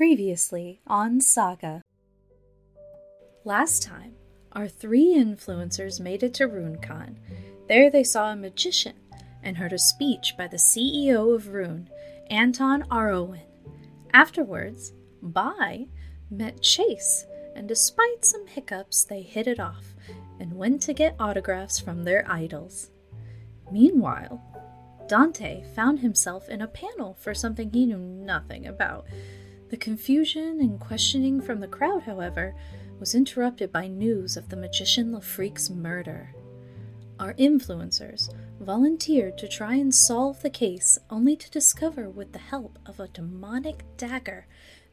Previously on Saga. Last time, our three influencers made it to RuneCon. There they saw a magician and heard a speech by the CEO of Rune, Anton Arowin. Afterwards, Bai met Chase, and despite some hiccups, they hit it off and went to get autographs from their idols. Meanwhile, Dante found himself in a panel for something he knew nothing about. The confusion and questioning from the crowd, however, was interrupted by news of the magician Lafreak's murder. Our influencers volunteered to try and solve the case, only to discover, with the help of a demonic dagger,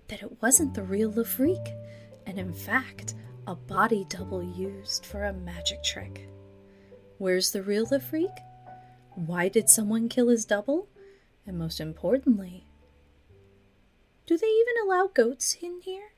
that it wasn't the real Lafreak, and in fact, a body double used for a magic trick. Where's the real Lafreak? Why did someone kill his double? And most importantly, do they even allow goats in here?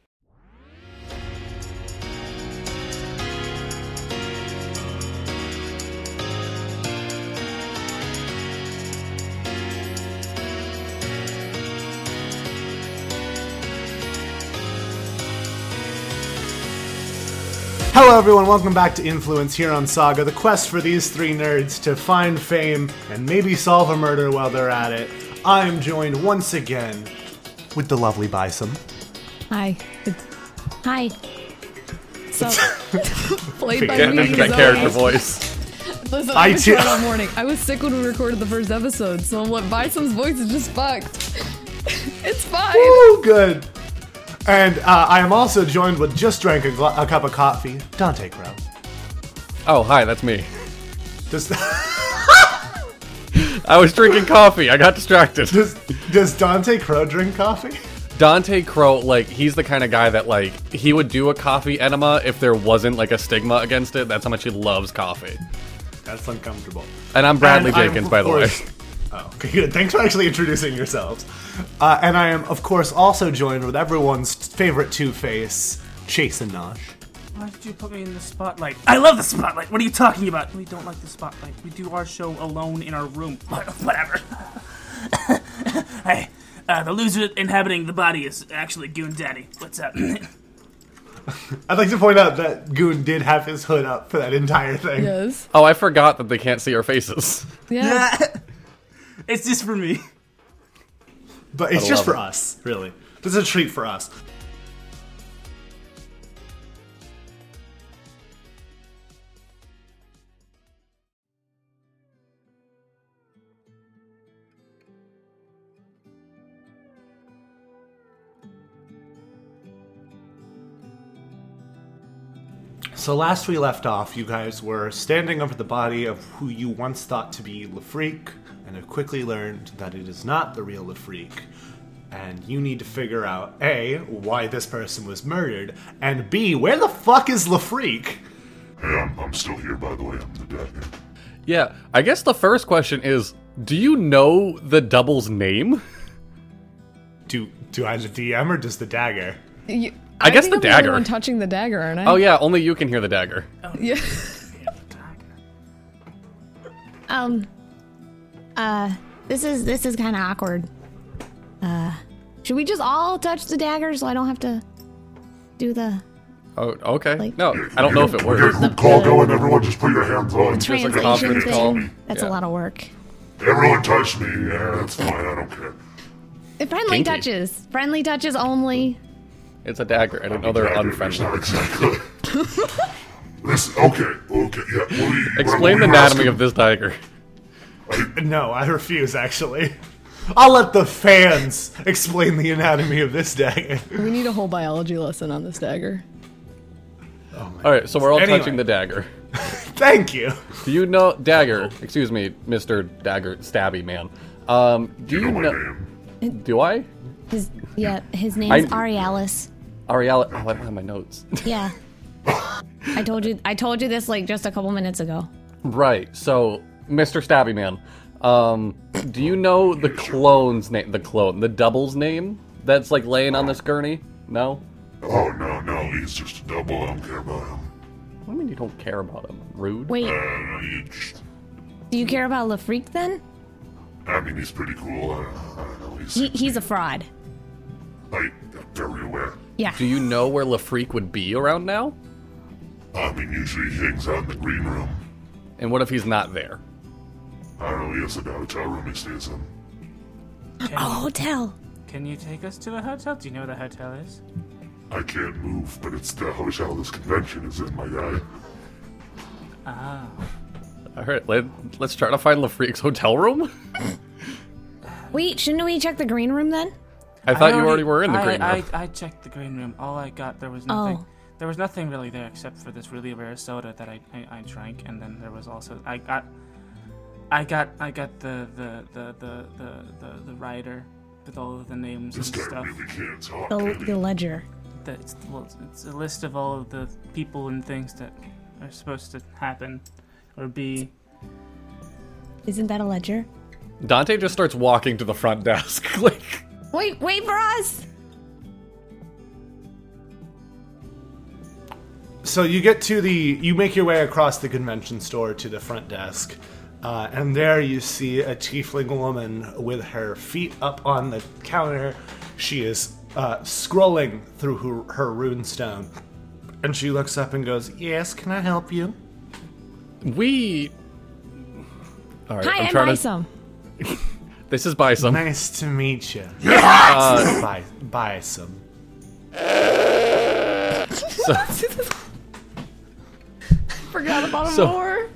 Hello, everyone. Welcome back to Influence here on Saga, the quest for these three nerds to find fame and maybe solve a murder while they're at it. I am joined once again with the lovely Bison. Hi. Hi. So, played by Getting me. into that Zoe. character voice. Listen, I I was too- trying all morning. I was sick when we recorded the first episode, so I'm Bison's voice is just fucked. it's fine. Woo, good. And uh, I am also joined with just drank a, gla- a cup of coffee, Dante Crow. Oh, hi, that's me. Does, I was drinking coffee. I got distracted. does, does Dante Crow drink coffee? Dante Crow, like, he's the kind of guy that, like, he would do a coffee enema if there wasn't, like, a stigma against it. That's how much he loves coffee. That's uncomfortable. And I'm Bradley And I'm, Jenkins, of by the way. course- Oh, okay, good. Thanks for actually introducing yourselves. Uh, and I am, of course, also joined with everyone's favorite Two Face, Chase and Nosh. Why did you put me in the spotlight? I love the spotlight. What are you talking about? We don't like the spotlight. We do our show alone in our room. Whatever. hey, uh, the loser inhabiting the body is actually Goon Daddy. What's up? I'd like to point out that Goon did have his hood up for that entire thing. Yes. Oh, I forgot that they can't see our faces. Yeah. it's just for me. But it's I just for it. us, really. This is a treat for us. So last we left off, you guys were standing over the body of who you once thought to be Lafreak, and have quickly learned that it is not the real Lafreak. And you need to figure out A, why this person was murdered, and B, where the fuck is Lafreak? Hey, I'm, I'm still here, by the way. I'm the dagger. Yeah, I guess the first question is do you know the double's name? Do do I the DM or does the dagger? You- I guess think the I'm the only dagger. touching the dagger, aren't I? Oh, yeah, only you can hear the dagger. Yeah. Um, uh, this is this is kind of awkward. Uh, should we just all touch the dagger so I don't have to do the Oh, okay. Like- no, I don't know if it We get a works. group call going. Everyone just put your hands on. like a translation conference thing? call. That's Yeah. a lot of work. Everyone touch me. Yeah, that's fine. I don't care. Friendly Kinky. touches. Friendly touches only. It's a dagger. I didn't know they're unfriendly. It's exactly. this, okay, okay, yeah. What are you, Explain what the are you anatomy asking? of this dagger. No, I refuse actually. I'll let the fans explain the anatomy of this dagger. We need a whole biology lesson on this dagger. All right, so we're all Anyway. touching the dagger. Thank you. Do you know dagger? Excuse me, Mister Dagger Stabby Man. Um, do you You know my know? name. Do I? His yeah, his name's I- Arialis. Ariella. Oh, I don't have my notes. Yeah. I told you I told you this like just a couple minutes ago. right. So, Mister Stabby Man. Um, do you know the clone's name? The clone, the double's name? That's like laying on this gurney. No. Oh, no, no. He's just a double. I don't care about him. What do you mean you don't care about him? Rude. Wait, Uh, he just, do you care about Lafreak then? I mean, he's pretty cool. I, I don't know. He's, He, he's a fraud. I, fair Yeah. Do you know where Lafreak would be around now? I mean, usually he hangs out in the green room. And what if he's not there? I don't know, he has a hotel room he stays in. Can, A hotel. can you take us to a hotel? Do you know where the hotel is? I can't move, but it's the hotel this convention is in, my guy. Ah. All right, let, let's try to find Lafreak's hotel room. Wait, shouldn't we check the green room then? I thought I you already were in the I, green room. I, I checked the green room. All I got, there was oh. nothing. Oh. There was nothing really there except for this really rare soda that I, I, I drank, and then there was also I got, I got I got the the the the the, the, the rider with all of the names This and guy stuff. really can't talk, The, the ledger. The, it's, well, it's- it's a list of all of the people and things that are supposed to happen or be. Isn't that a ledger? Dante just starts walking to the front desk. like, Wait, wait for us! So you get to the, you make your way across the convention store to the front desk, uh, and there you see a tiefling woman with her feet up on the counter. She is uh, scrolling through her, her runestone, and she looks up and goes, "Yes, can I help you?" we. All right, Hi, I'm I'm trying Isom. to. This is Bison. Nice to meet you. Uh, buy, buy some. Forgot about him So- more.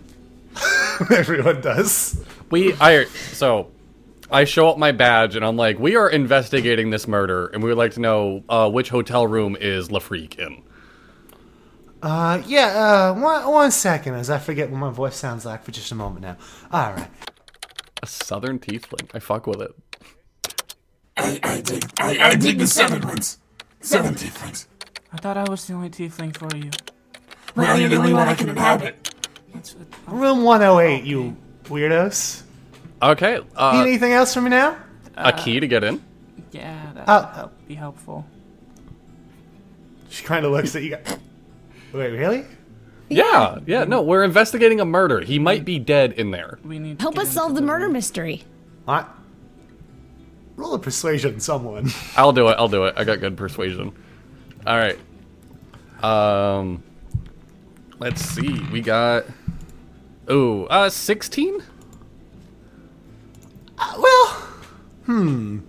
Everyone does. We I so I show up my badge and I'm like, we are investigating this murder and we would like to know uh, which hotel room is Lafreak in. Uh, yeah. Uh, one, one second, as I forget what my voice sounds like for just a moment now. All right. A southern tiefling. I fuck with it. I, I dig, I, I dig the seven ones. Seven tieflings. I thought I was the only tiefling for you. Well, you're the only one I can inhabit. That's what, Room 108, you weirdos. Okay. Need Uh, anything else from me now? a key to get in. yeah, that Oh. would help, be helpful. She kind of looks at you. guys. Wait, really? Yeah, yeah. No, we're investigating a murder. He might be dead in there. We need Help us solve the room. murder mystery. I roll a persuasion, someone. I'll do it. I'll do it. I got good persuasion. All right. Um, let's see. We got. Ooh, uh, sixteen. Uh, well, hmm.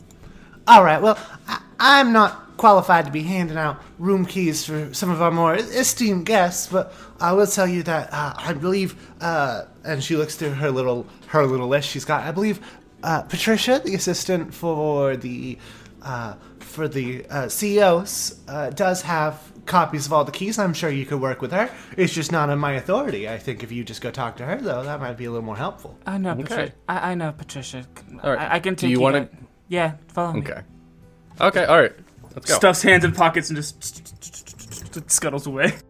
All right. Well, I, I'm not qualified to be handing out room keys for some of our more esteemed guests, but I will tell you that uh, I believe. Uh, and she looks through her little her little list she's got. I believe uh, Patricia, the assistant for the uh, for the uh, CEOs, uh, does have copies of all the keys. I'm sure you could work with her. It's just not on my authority. I think if you just go talk to her, though, that might be a little more helpful. I know, Okay. Patricia. I, I know, Patricia. All right. I, I can Do take you you. wanna- guys- Yeah, follow me. Okay. Okay. All right. Let's go. Stuffs hands in pockets and just scuttles away.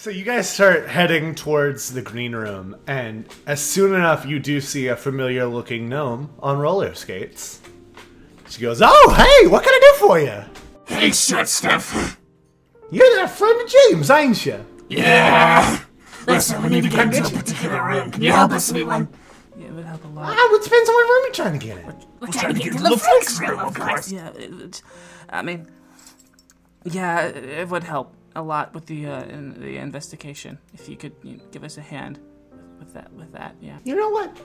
So you guys start heading towards the green room, and as soon enough, you do see a familiar-looking gnome on roller skates. She goes, "Oh, hey, what can I do for you? Hey, shit, Steph. You're that friend of James, ain't you?" Yeah. Listen, we need to get into a particular room. Can you help us, anyone? Yeah, it would help a lot. I would spend on what room you're trying to get in. We're trying to get into the Flex room, of course. Yeah, it, it- I mean, yeah, it, it would help a lot with the uh, in, the investigation if you could you know, give us a hand with that. With that, yeah. You know what?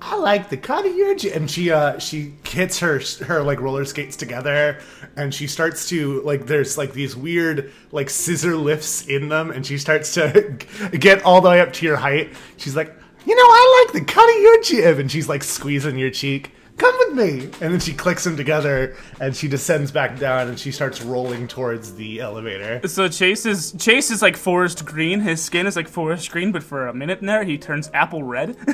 I like the cut of your j-. and she uh she hits her her like roller skates together and she starts to like there's like these weird like scissor lifts in them and she starts to get all the way up to your height. She's like, "You know, I like the cut of your jib." And she's like squeezing your cheek. Come with me. And then she clicks them together and she descends back down and she starts rolling towards the elevator. So Chase is Chase is like forest green. His skin is like forest green, but for a minute in there, he turns apple red.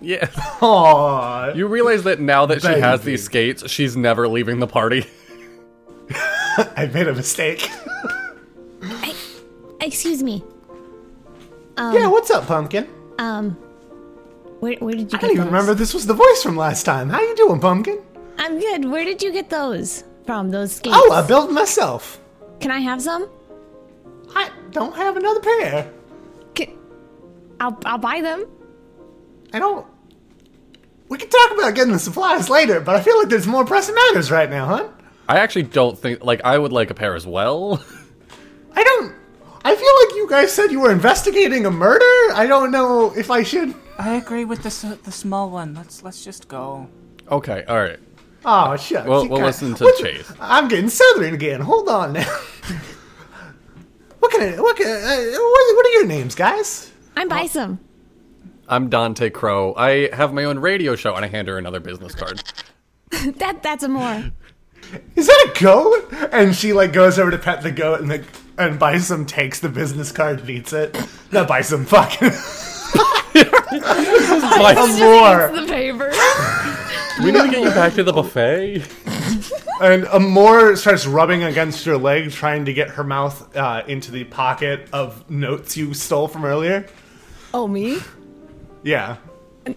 Yeah. Aww. You realize that now that she has these skates, she's never leaving the party. I made a mistake. Excuse me. yeah, what's up, pumpkin? Um, Where, where did you I get don't even those? remember this was the voice from last time. How you doing, Pumpkin? I'm good. Where did you get those from? Those skates? Oh, I built myself. Can I have some? I don't have another pair. Can, I'll I'll buy them. I don't. We can talk about getting the supplies later, but I feel like there's more pressing matters right now, huh? I actually don't think like I would like a pair as well. I don't. I feel like you guys said you were investigating a murder. I don't know if I should. I agree with the the small one. Let's let's just go. okay, all right. Oh, shucks. We'll- we'll listen to What- Chase. I'm getting southern again. Hold on now. what can I? What can? Uh, what, what are your names, guys? I'm buy some. I'm Dante Crow. I have my own radio show, and I hand her another business card. That that's a more. Is that a goat? And she like goes over to pet the goat, and the and Bison takes the business card and eats it. Not Bison, fucking Like, more. The paper. we need to get you back to the buffet. And Amor starts rubbing against your leg, trying to get her mouth uh, into the pocket of notes you stole from earlier. Oh, me? Yeah.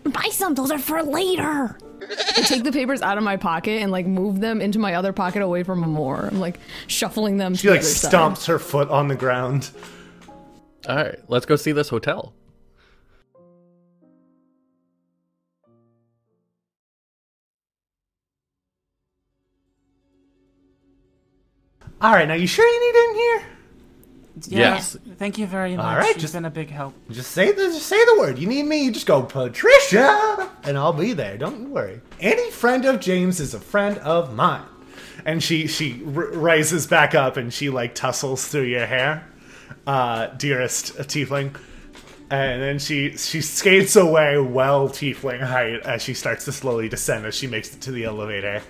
Buy some. Those are for later. I take the papers out of my pocket and like move them into my other pocket away from more. I'm like shuffling them. She to like the other side. stomps her foot on the ground. All right, let's go see this hotel. All right, now you sure you need in here? Yeah, Yes. Thank you very much. All right, You've just- been a big help. Just say the just say the word. You need me, you just go Patricia, and I'll be there. Don't worry. Any friend of James is a friend of mine. And she she r- rises back up and she like tussles through your hair, uh, dearest tiefling. And then she she skates away well tiefling height as she starts to slowly descend as she makes it to the elevator.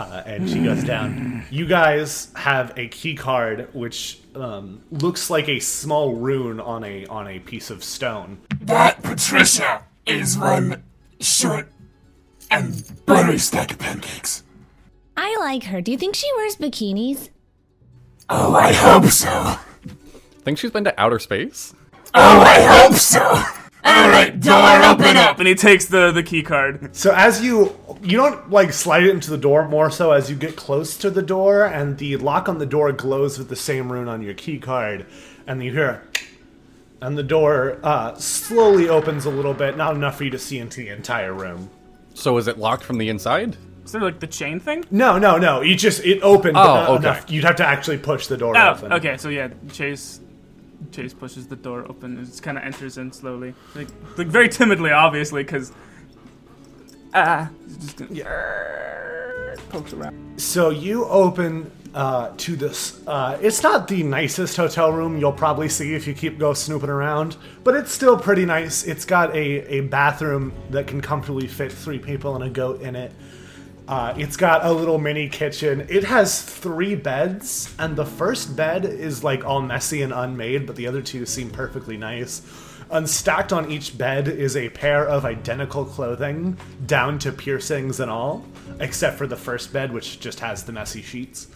Uh, and she goes down. You guys have a key card which um, looks like a small rune on a on a piece of stone. That Patricia is one short and buttery stack of pancakes. I like her. Do you think she wears bikinis? Oh, I hope so. Think she's been to outer space? Oh, I hope so. All right, door, open up. And he takes the the key card. So as you you don't like slide it into the door more so as you get close to the door and the lock on the door glows with the same rune on your key card and you hear and the door uh, slowly opens a little bit, not enough for you to see into the entire room. So is it locked from the inside? Is there like the chain thing? No, no, no. You just it opened Oh, uh, okay. enough. You'd have to actually push the door Oh, open. okay. So yeah, Chase Chase pushes the door open and just kind of enters in slowly, like like very timidly, obviously, because ah, he's just gonna, pokes around. So you open uh, to this. Uh, it's not the nicest hotel room you'll probably see if you keep go snooping around, but it's still pretty nice. It's got a, a bathroom that can comfortably fit three people and a goat in it. Uh, it's got a little mini kitchen. It has three beds, and the first bed is like all messy and unmade, but the other two seem perfectly nice. Unstacked on each bed is a pair of identical clothing, down to piercings and all, except for the first bed, which just has the messy sheets.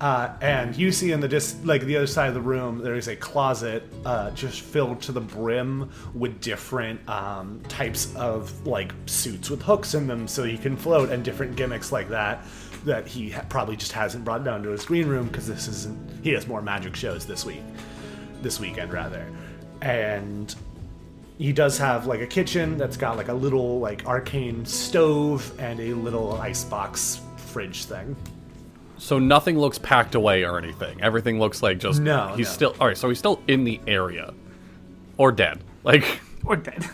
Uh, and you see in the dis- like the other side of the room, there is a closet uh, just filled to the brim with different um, types of like suits with hooks in them, so you can float, and different gimmicks like that that he ha- probably just hasn't brought down to his green room because this isn't. He has more magic shows this week, this weekend rather, and he does have like a kitchen that's got like a little like arcane stove and a little icebox fridge thing. So nothing looks packed away or anything. Everything looks like just No, He's no. still all right. So he's still in the area, or dead. Like Or dead.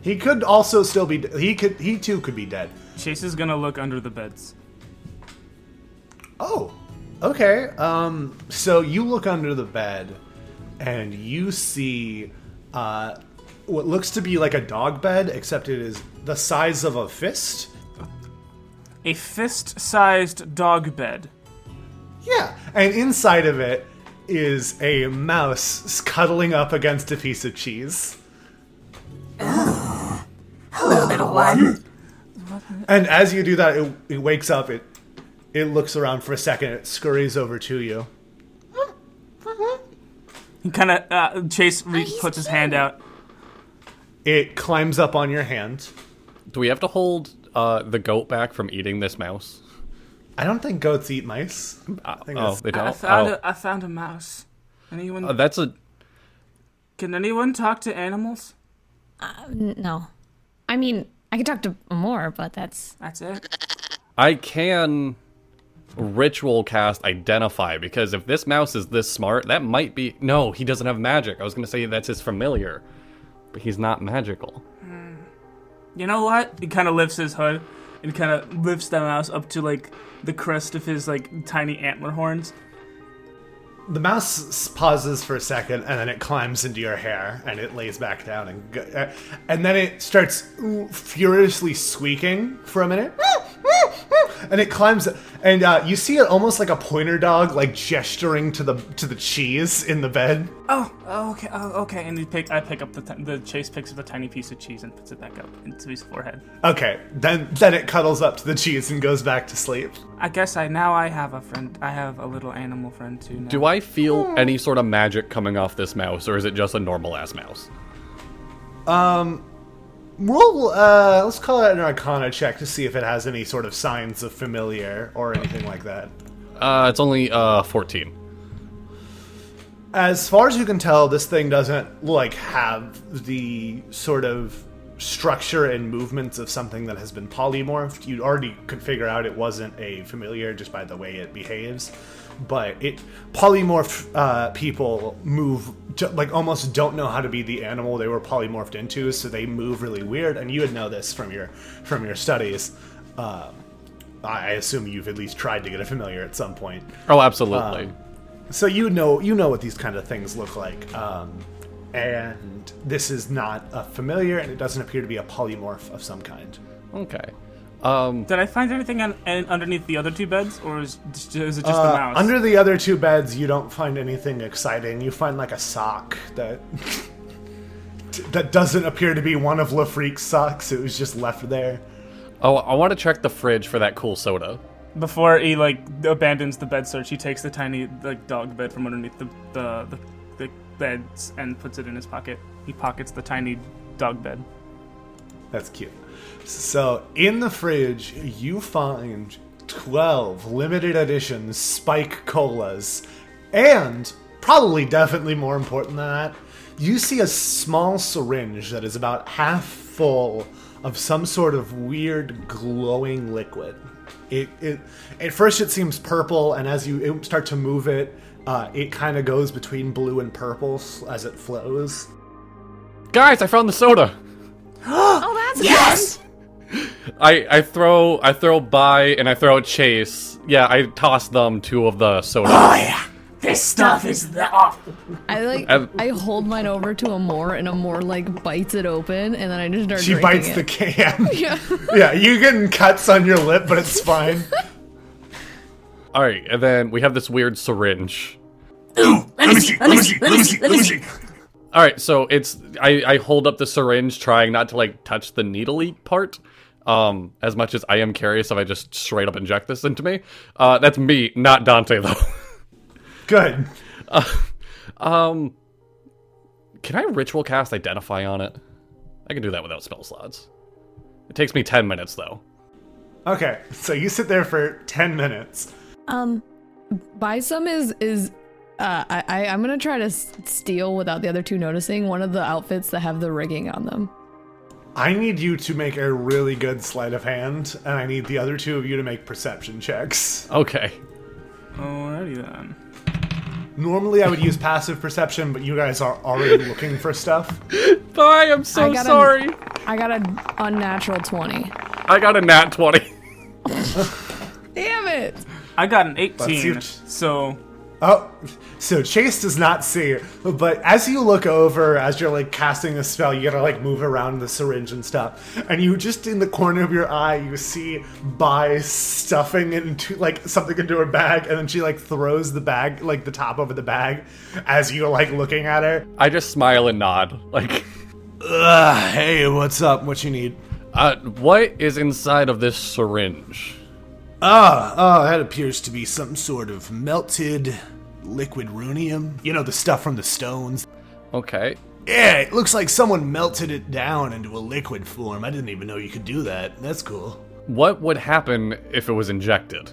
He could also still be. He could. He too could be dead. Chase is gonna look under the beds. Oh, okay. Um, so you look under the bed, and you see uh, what looks to be like a dog bed, except it is the size of a fist. A fist-sized dog bed. Yeah, and inside of it is a mouse cuddling up against a piece of cheese. Hello, little one. And as you do that, it, it wakes up. It it looks around for a second. It scurries over to you. He kind of uh, Chase re- he's puts his cute. hand out. It climbs up on your hand. Do we have to hold uh, the goat back from eating this mouse? I don't think goats eat mice. Uh, think oh, they I don't. found oh. a, I found a mouse. Anyone? Uh, that's a. can anyone talk to animals? N- no. I mean, I could talk to more, but that's That's it. I can ritual cast identify because if this mouse is this smart, that might be. No, he doesn't have magic. I was gonna say that's his familiar, but he's not magical. You know what? He kind of lifts his hood and kind of lifts the mouse up to like the crest of his like tiny antler horns. The mouse pauses for a second, and then it climbs into your hair, and it lays back down, and go, uh, and then it starts furiously squeaking for a minute, and it climbs, and uh, you see it almost like a pointer dog, like gesturing to the to the cheese in the bed. Oh, oh, okay, oh, okay. And he pick, I pick up the ti- the chase picks up a tiny piece of cheese and puts it back up into his forehead. Okay, then then it cuddles up to the cheese and goes back to sleep. I guess I now I have a friend. I have a little animal friend too. Now. Do I feel any sort of magic coming off this mouse, or is it just a normal ass mouse? Roll, uh, let's call it an Arcana check to see if it has any sort of signs of familiar or anything like that. Uh, it's only uh 14. As far as you can tell, this thing doesn't like have the sort of structure and movements of something that has been polymorphed. You already could figure out it wasn't a familiar just by the way it behaves. But it polymorph uh, people move ju- like almost don't know how to be the animal they were polymorphed into, so they move really weird. And you would know this from your from your studies. Uh, I assume you've at least tried to get a familiar at some point. Oh, absolutely. So you know you know what these kind of things look like, um, and this is not a familiar, and it doesn't appear to be a polymorph of some kind. okay. Um, Did I find anything on, an- underneath the other two beds, or is, is it just Uh, the mouse? under the other two beds, you don't find anything exciting. You find like a sock that that doesn't appear to be one of Lafreak's socks. It was just left there. oh, I want to check the fridge for that cool soda. Before he like abandons the bed search, he takes the tiny like dog bed from underneath the the, the the beds and puts it in his pocket. He pockets the tiny dog bed. That's cute. So, in the fridge, you find 12 limited edition Spike Colas. And, probably definitely more important than that, you see a small syringe that is about half full of some sort of weird glowing liquid. It, it at first it seems purple, and as you start to move it, uh, it kind of goes between blue and purple as it flows. Guys, I found the soda. Oh, that's Yes! I I throw I throw by and I throw Chase. Yeah, I toss them two of the soda. Oh yeah! This stuff is the awful. I like I've- I hold mine over to Amor and Amor like bites it open and then I just start She bites it. the can. Yeah. yeah, you getting cuts on your lip, but it's fine. All right, and then we have this weird syringe. Ooh, let me see, let me see, let me see, let me see. All right, so it's I, I hold up the syringe, trying not to like touch the needly part. Um, as much as I am curious if I just straight up inject this into me. Uh, that's me, not Dante though. Good. um, can I ritual cast identify on it? I can do that without spell slots. It takes me ten minutes though. Okay, so you sit there for 10 minutes. Um, Bysum is is. Uh, I, I I'm gonna try to s- steal without the other two noticing one of the outfits that have the rigging on them. I need you to make a really good sleight of hand, and I need the other two of you to make perception checks. Okay. Alrighty then. Normally, I would use passive perception, but you guys are already looking for stuff. Bye. I'm so I got a- sorry. I got an unnatural twenty. I got a nat twenty. Damn it! I got an see 18, what- so Oh, so Chase does not see, but as you look over, as you're like casting a spell, you gotta like move around the syringe and stuff, and you just in the corner of your eye, you see by stuffing into like something into her bag, and then she like throws the bag, like the top over the bag, as you're like looking at her. I just smile and nod. Like, Ugh, hey, what's up? What you need? uh, what is inside of this syringe? Ah, ah, that appears to be some sort of melted liquid runium. You know, the stuff from the stones. Okay. Yeah, it looks like someone melted it down into a liquid form. I didn't even know you could do that. That's cool. What would happen if it was injected?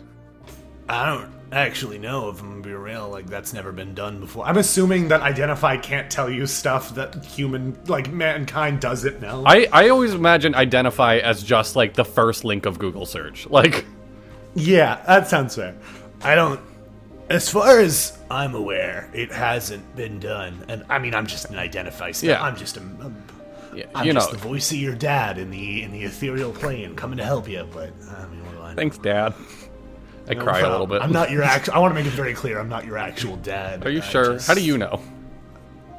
I don't actually know if I'm gonna be real. Like that's never been done before. I'm assuming that identify can't tell you stuff that human, like mankind, doesn't know. I, I always imagine identify as just like the first link of Google search. Like, yeah, that sounds fair. I don't. As far as I'm aware, it hasn't been done. And I mean, I'm just an identify. Stuff. Yeah. I'm just a. I'm, yeah, I'm you know. the voice of your dad in the in the ethereal plane, coming to help you. But I mean, what do I know? Thanks, Dad. I No cry a little bit. I'm not your actual. I want to make it very clear. I'm not your actual dad. Are you I sure? just- How do you know?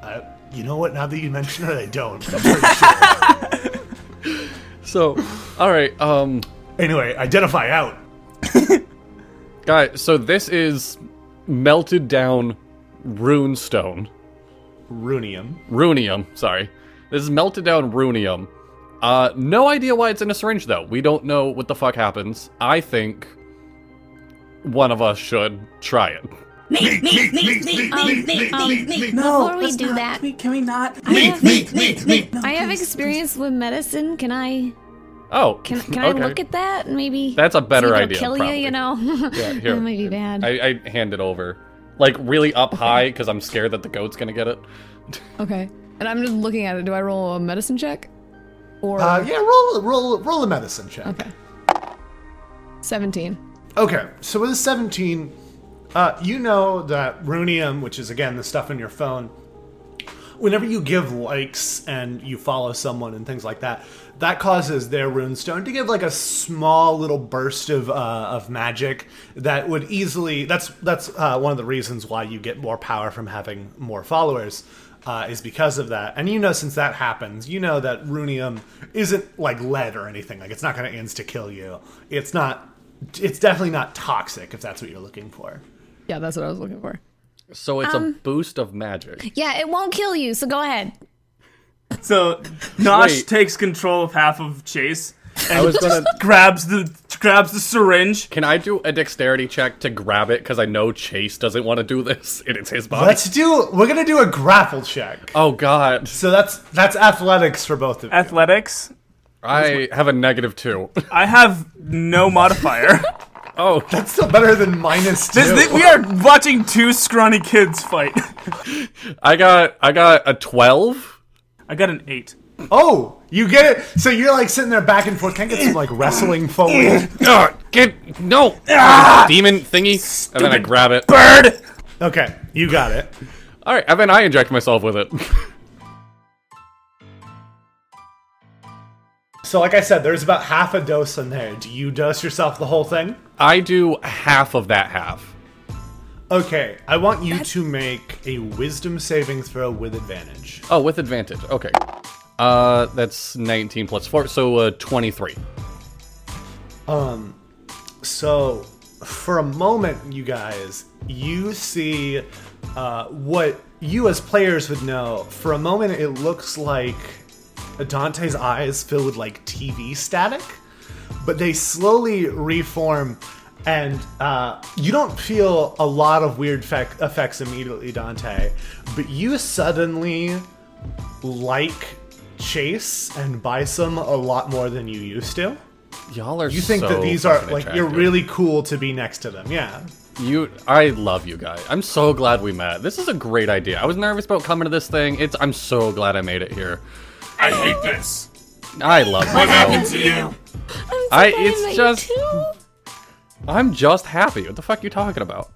I, you know what? Now that you mention it, I don't. I'm pretty sure. So, all right, um, Anyway, identify out. guys. So this is melted down rune stone, Runium. runium. Sorry, this is melted down runium. Uh, no idea why it's in a syringe though. We don't know what the fuck happens. I think one of us should try it. Me, me, me, me, Um, me, me, um, me, me. No, Before we let's do not. that- Can we, can we not? I have, Me, me, me. I have experience with medicine. Can I Oh, can can okay. I look at that? Maybe That's a better see it'll idea, Kill you, probably. you know. Yeah, here. that might be bad. I, I hand it over, like really up high because I'm scared that the goat's gonna get it. Okay. And I'm just looking at it. Do I roll a medicine check? Or Uh, yeah, roll roll roll a medicine check. okay. Seventeen. Okay, so with a 17, uh, you know that Runium, which is again the stuff in your phone, whenever you give likes and you follow someone and things like that, that causes their runestone to give like a small little burst of uh, of magic that would easily. That's that's uh, one of the reasons why you get more power from having more followers. Uh, is because of that, and you know since that happens, you know that runium isn't like lead or anything. Like it's not going to insta kill you. It's not. It's definitely not toxic if that's what you're looking for. Yeah, that's what I was looking for. So it's Um, a boost of magic. yeah, it won't kill you. So go ahead. So Nosh Wait. takes control of half of Chase I was gonna. grabs the grabs the syringe. Can I do a dexterity check to grab it? Because I know Chase doesn't want to do this, and it's his body. Let's do. We're gonna do a grapple check. Oh God, So that's that's athletics for both of you. Athletics. I have a negative two. I have no modifier. Oh, That's still better than minus two. This, thi- we are watching two scrawny kids fight. I got I got a twelve. I got an eight. Oh, you get it. So you're like sitting there back and forth. Can I get some like wrestling forward? Ugh, ah, get no ah! demon thingy, and then I grab it. Bird. Okay, you got it. All right, and then I inject myself with it. So like I said, there's about half a dose in there. Do you dose yourself the whole thing? I do half of that half. Okay, I want you to make a wisdom saving throw with advantage. Oh, with advantage. Okay. Uh, that's 19 plus 4, so uh, 23. Um, So, for a moment, you guys, you see uh, what you as players would know. For a moment, it looks like Dante's eyes fill with like TV static, but they slowly reform, and uh, you don't feel a lot of weird fec- effects immediately, Dante. But you suddenly like Chase and Bison a lot more than you used to. Y'all are You think so that these are like you're really cool to be next to them, yeah. You, I love you guys. I'm so glad we met. This is a great idea. I was nervous about coming to this thing. It's. I'm so glad I made it here. I hate this. I love you. What happened to you? I'm so I- it's met just- too. I'm just happy. What the fuck are you talking about?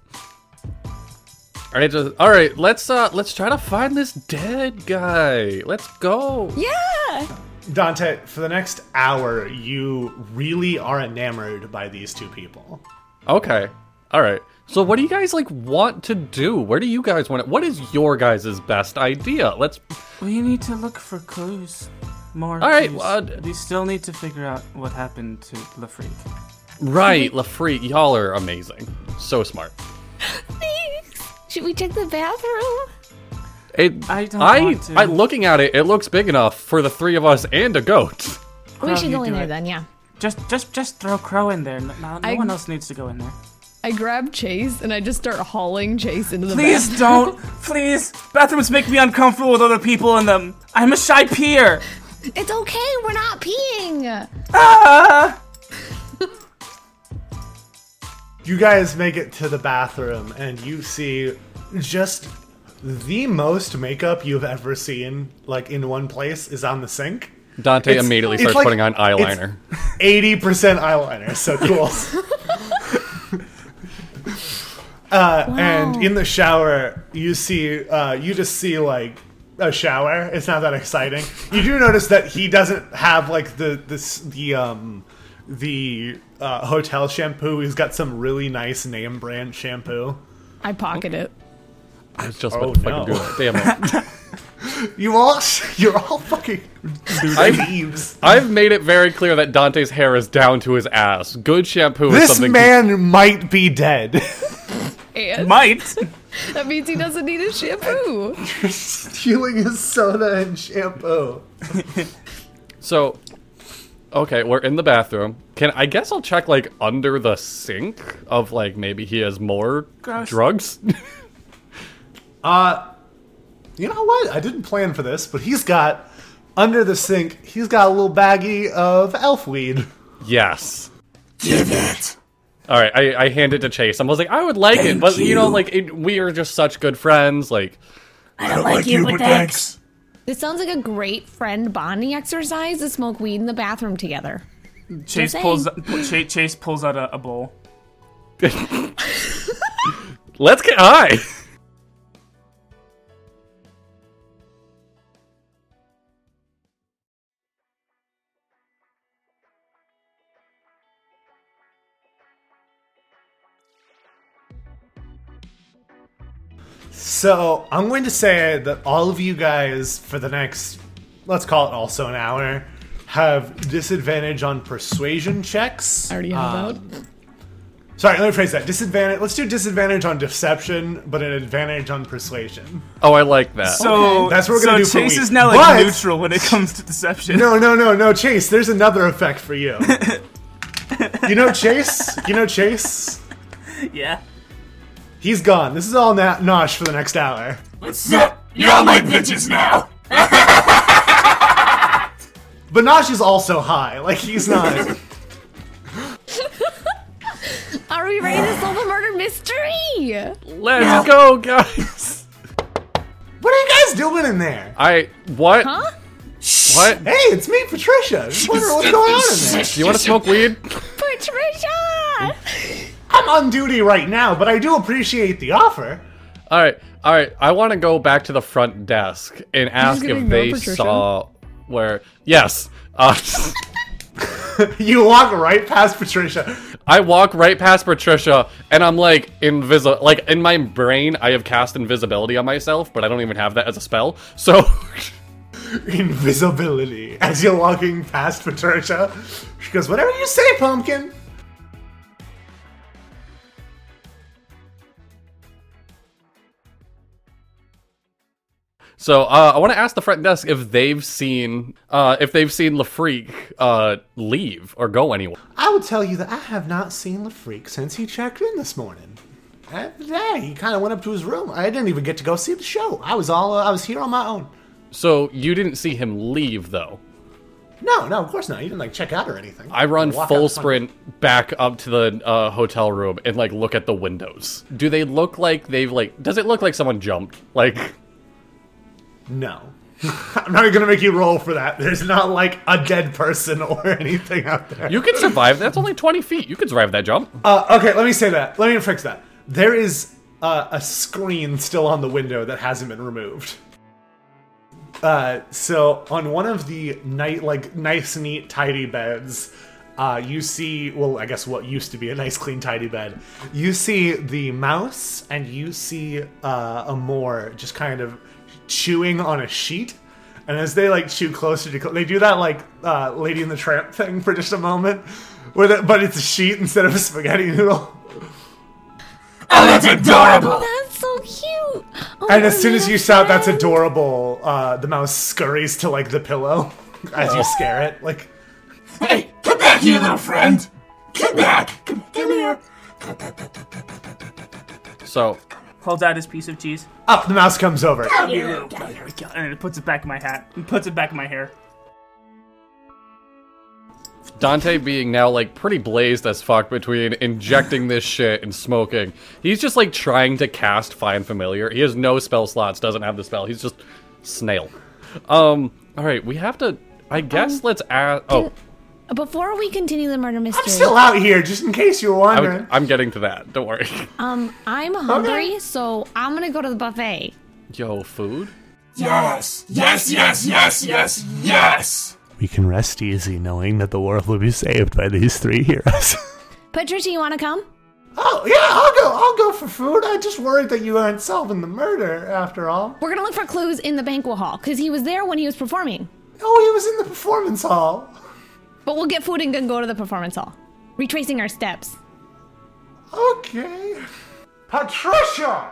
All right, just all right. Let's uh, let's try to find this dead guy. Let's go. Yeah. Dante, for the next hour, you really are enamored by these two people. Okay. All right. So what do you guys like want to do? Where do you guys want to What is your guys' best idea? Let's We need to look for clues. More. All right, clues. well, uh, we still need to figure out what happened to Lafreak. Right, Lafrite, y'all are amazing. So smart. Thanks. Should we check the bathroom? It, I don't I, want to. I looking at it, it looks big enough for the three of us and a goat. we should go in there it. then. Yeah. Just, just, just throw Crow in there. No, no I- one else needs to go in there. I grab Chase and I just start hauling Chase into the Please bath. don't. Please. Bathrooms make me uncomfortable with other people in them. I'm a shy peer. It's okay. We're not peeing. Ah! You guys make it to the bathroom and you see just the most makeup you've ever seen, like in one place, is on the sink. Dante It's- immediately it's starts like- putting on it's- eyeliner. 80% eyeliner, so cool. uh, And in the shower, you see, uh, you just see like a shower. It's not that exciting. You do notice that he doesn't have like the this the um the uh, hotel shampoo. He's got some really nice name brand shampoo. I pocket it. I was just Oh, about to fucking no. do it. Damn it. You all, you're all fucking I've- thieves. I've made it very clear that Dante's hair is down to his ass. Good shampoo is This something. man might be dead. And Might. that means he doesn't need his shampoo. Stealing his soda and shampoo. So, okay, we're in the bathroom. Can I guess I'll check like under the sink of like maybe he has more Gross. drugs. Uh, you know what? I didn't plan for this, but he's got under the sink. He's got a little baggie of elf weed. yes. Give it. All right, I, I hand it to Chase. I was like, I would like it, but you know, like it, we are just such good friends. Like, I don't like you, but thanks. This sounds like a great friend bonding exercise to smoke weed in the bathroom together. Chase pulls. Chase, Chase pulls out a, a bowl. let's get high. So I'm going to say that all of you guys, for the next, let's call it also an hour, have disadvantage on persuasion checks. I already have Um, that. Sorry, let me phrase that. Disadvantage. Let's do disadvantage on deception, but an advantage on persuasion. Oh, I like that. So That's what we're gonna so do for Chase weed. is now like But- neutral when it comes to deception. No, no, no, no, Chase. There's another effect for you. you know Chase. You know Chase. Yeah. He's gone. This is all na- Nosh for the next hour. What's up? You're all my bitches now. But Nosh is also high. Like he's not. Are we ready to solve a murder mystery? Let's go, guys. what are you guys doing in there? I what? Huh? What? Hey, it's me, Patricia. Just wondering what's going on in there. Do you want to smoke weed? Patricia! I'm on duty right now, but I do appreciate the offer. All right, all right. I want to go back to the front desk and ask if they Patricia? saw where. Yes. Uh, You walk right past Patricia. I walk right past Patricia, and I'm like invisible. Like in my brain, I have cast invisibility on myself, but I don't even have that as a spell. So Invisibility. As you're walking past Patricia, she goes, "Whatever you say, pumpkin." So uh, I want to ask the front desk if they've seen uh, if they've seen Lafreak uh, leave or go anywhere. I will tell you that I have not seen LaFreak since he checked in this morning. Yeah, he kind of went up to his room. I didn't even get to go see the show. I was all I was here on my own. So you didn't see him leave though. No, no, of course not. He didn't like check out or anything. I run full front. sprint back up to the uh, hotel room and like look at the windows. Do they look like they've like? Does it look like someone jumped? Like No. I'm not gonna make you roll for that. There's not like a dead person or anything out there. you can survive. That's only twenty feet. You can survive that jump. Uh, okay, let me say that. Let me fix that. There is uh, a screen still on the window that hasn't been removed. Uh, so on one of the night like nice, neat, tidy beds, uh, you see well, I guess what used to be a nice, clean, tidy bed. You see the mouse, and you see uh, a more just kind of chewing on a sheet. And as they like chew closer to, cl- they do that like uh, Lady in the Tramp thing for just a moment, where the, but it's a sheet instead of a spaghetti noodle. Oh, that's adorable. That's so cute. Oh, And as soon as you shout, "That's adorable," uh, the mouse scurries to like the pillow as you scare it. Like, Hey, come back here, little friend. Come back. Come, come here. So, Holds out his piece of cheese Up, the mouse comes over. and it puts it back in my hat. He puts it back in my hair. Dante being now like pretty blazed as fuck between injecting this shit and smoking. He's just like trying to cast Find Familiar. He has no spell slots, doesn't have the spell. He's just snail. Um, all right, we have to. I guess let's add. Oh, Before we continue the murder mystery, I'm still out here, just in case you were wondering. I'm, I'm getting to that. Don't worry. um, I'm hungry, so I'm gonna go to the buffet. Yo, food. Yes, yes, yes, yes, yes, yes. We can rest easy knowing that the world will be saved by these three heroes. Patricia, you wanna come? oh yeah, I'll go. I'll go for food. I just worried that you aren't solving the murder after all. We're gonna look for clues in the banquet hall, because he was there when he was performing. Oh, he was in the performance hall. But we'll get food and then go to the performance hall. Retracing our steps. Okay. Patricia!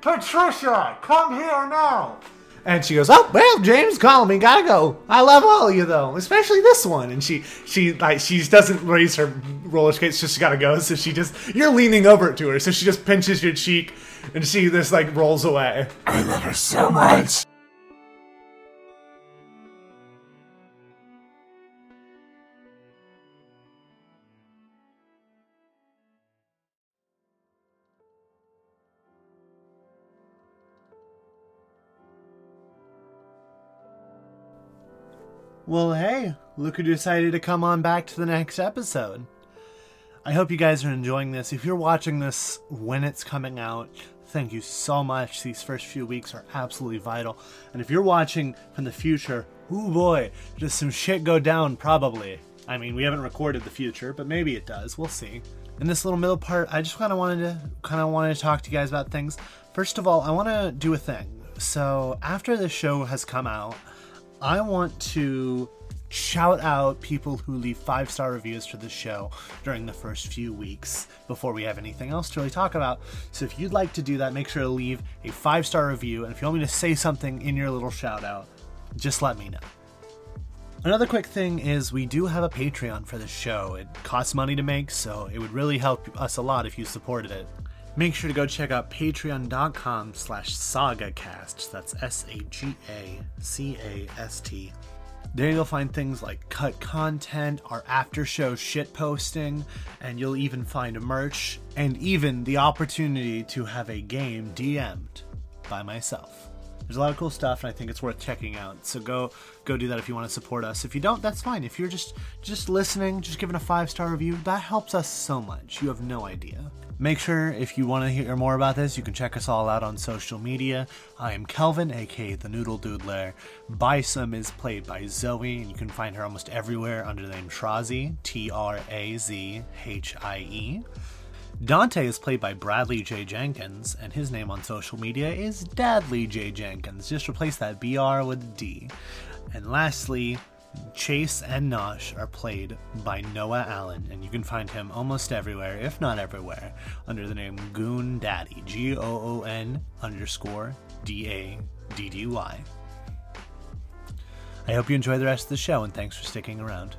Patricia, come here now. And she goes, "Oh well, James, call me. Gotta go. I love all of you though, especially this one." And she, she, like, she doesn't raise her roller skates. Just gotta go. So she just, you're leaning over to her, so she just pinches your cheek, and she just like rolls away. I love her so much. Well, hey, look who decided to come on back to the next episode. I hope you guys are enjoying this. If you're watching this when it's coming out, thank you so much. These first few weeks are absolutely vital. And if you're watching from the future, oh boy, does some shit go down probably. I mean, we haven't recorded the future, but maybe it does. We'll see. In this little middle part, I just kind of wanted to kind of wanted to talk to you guys about things. First of all, I want to do a thing. So, after the show has come out, I want to shout out people who leave five star reviews for the show during the first few weeks before we have anything else to really talk about. So if you'd like to do that, make sure to leave a five star review. And if you want me to say something in your little shout out, just let me know. Another quick thing is we do have a Patreon for the show. It costs money to make, so it would really help us a lot if you supported it. Make sure to go check out patreon.com slash sagacast. That's S-A-G-A-C-A-S-T. There you'll find things like cut content, our after show shit posting, and you'll even find merch, and even the opportunity to have a game DM'd by myself. There's a lot of cool stuff, and I think it's worth checking out. So go go do that if you want to support us. If you don't, that's fine. If you're just just listening, just giving a five star review, that helps us so much. You have no idea. Make sure if you want to hear more about this, you can check us all out on social media. I am Kelvin, aka the Noodle Doodler. Bysum is played by Zoe, and you can find her almost everywhere under the name Trazhie, T R A Z H I E. Dante is played by Bradley J. Jenkins, and his name on social media is Dadley J. Jenkins. Just replace that BR with D. And lastly, Chase and Nosh are played by Noah Allen, and you can find him almost everywhere, if not everywhere, under the name Goon Daddy. G O O N underscore D A D D Y. I hope you enjoy the rest of the show, and thanks for sticking around.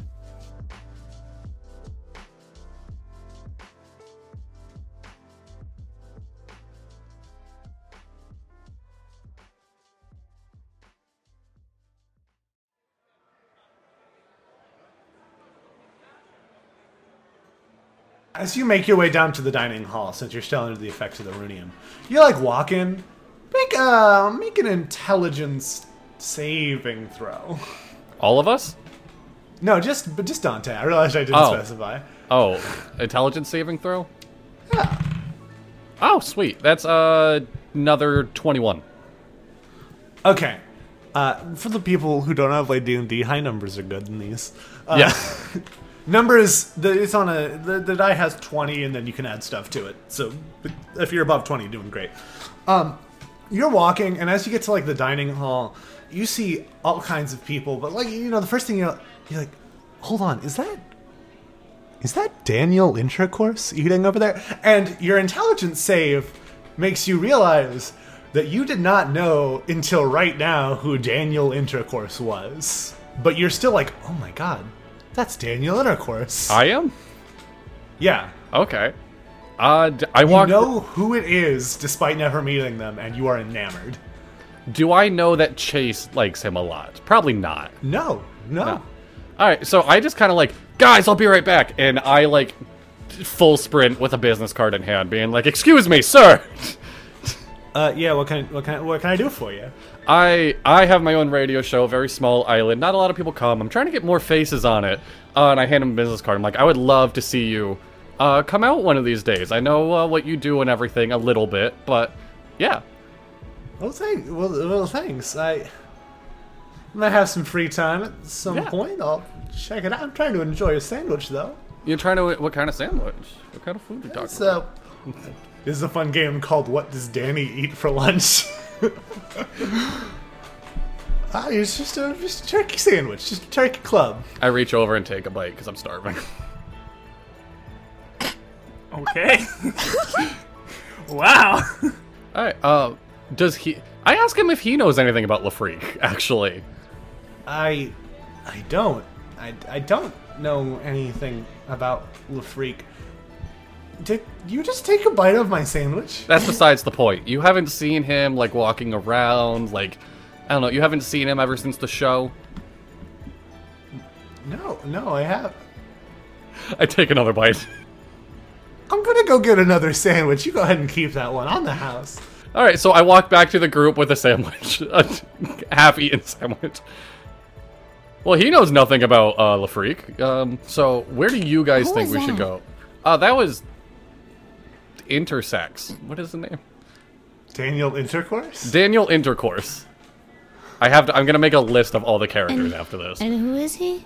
As you make your way down to the dining hall, since you're still under the effects of the runium, you like walk in. Make a make an intelligence saving throw. All of us? No, just but just Dante. I realized I didn't Oh. specify. Oh, intelligence saving throw? Oh, sweet. That's uh another 21. Okay. Uh, for the people who don't have played D and D, high numbers are good in these. Uh, Yeah. numbers. The, it's on a the, the die has twenty, and then you can add stuff to it. So if you're above twenty, doing great. Um, you're walking, and as you get to like the dining hall, you see all kinds of people. But like you know, the first thing you know, you're like, hold on, is that is that Daniel Intercourse eating over there? And your intelligence save makes you realize that you did not know until right now who Daniel Intercourse was. But you're still like, oh my god, that's Daniel Intercourse. I am? yeah. Okay. Uh, d- I You know who it is despite never meeting them, and you are enamored. Do I know that Chase likes him a lot? Probably not. No, no. No. All right, so I just kind of like, guys, I'll be right back, and I like full sprint with a business card in hand, being like, "Excuse me, sir." Uh, yeah. What can what can what can I do for you? I I have my own radio show, very small island. Not a lot of people come. I'm trying to get more faces on it. Uh, and I hand him a business card. I'm like, I would love to see you uh, come out one of these days. I know uh, what you do and everything a little bit, but yeah. Well, thank, well, well, thanks. I, I might have some free time at some Yeah. point. I'll check it out. I'm trying to enjoy a sandwich, though. You're trying to what kind of sandwich? What kind of food are you talking about? So, this is a fun game called "What Does Danny Eat for Lunch?" ah, it's just a just a turkey sandwich, just a turkey club. I reach over and take a bite because I'm starving. Okay. wow. All right. Uh, does he? I ask him if he knows anything about Lafreak. Actually, I, I don't, I, I don't know anything about Lafreak. Did you just take a bite of my sandwich? that's besides the point. You haven't seen him like walking around, like I don't know. You haven't seen him ever since the show. No, no, I have. I take another bite. I'm gonna go get another sandwich. You go ahead and keep that one on the house. All right, so I walk back to the group with a sandwich, a half-eaten sandwich. Well, he knows nothing about uh, Lafreak. Um, so where do you guys Who think was we should go? Uh, that was Intersex. What is the name? Daniel Intercourse? Daniel Intercourse. I have to. I'm gonna make a list of all the characters And- after this. And who is he?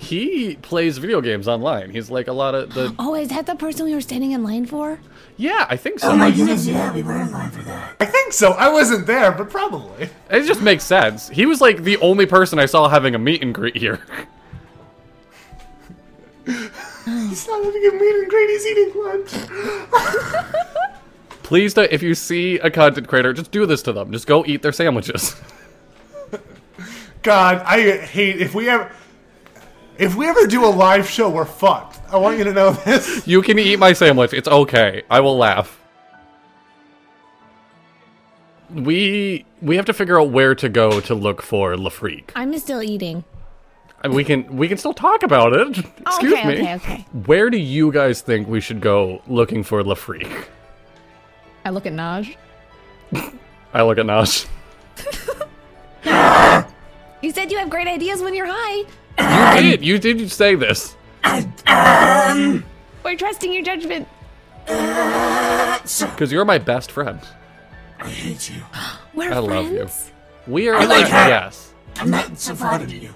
he plays video games online. He's like a lot of the. Oh, is that the person we were standing in line for? Yeah, I think so. Oh my goodness, yeah, we were in line for that. I think so. I wasn't there, but probably. It just makes sense. He was like the only person I saw having a meet and greet here. He's not having a meet and greet, he's eating lunch. Please, do, if you see a content creator, just do this to them. Just go eat their sandwiches. God, I hate if we ever if we ever do a live show, we're fucked. I want you to know this. You can eat my sandwich. It's okay. I will laugh. We we have to figure out where to go to look for Lafreak. I'm still eating. And We can we can still talk about it. Oh, Excuse okay, me. okay, okay. Where do you guys think we should go looking for Lafreak? I look at Naj. I look at Naj. You said you have great ideas when you're high. You did. You did say this. Um, We're trusting your judgment. Uh, because you're my best friend. I hate you. We're I love you. We are like like her. yes. I'm not so fond of you.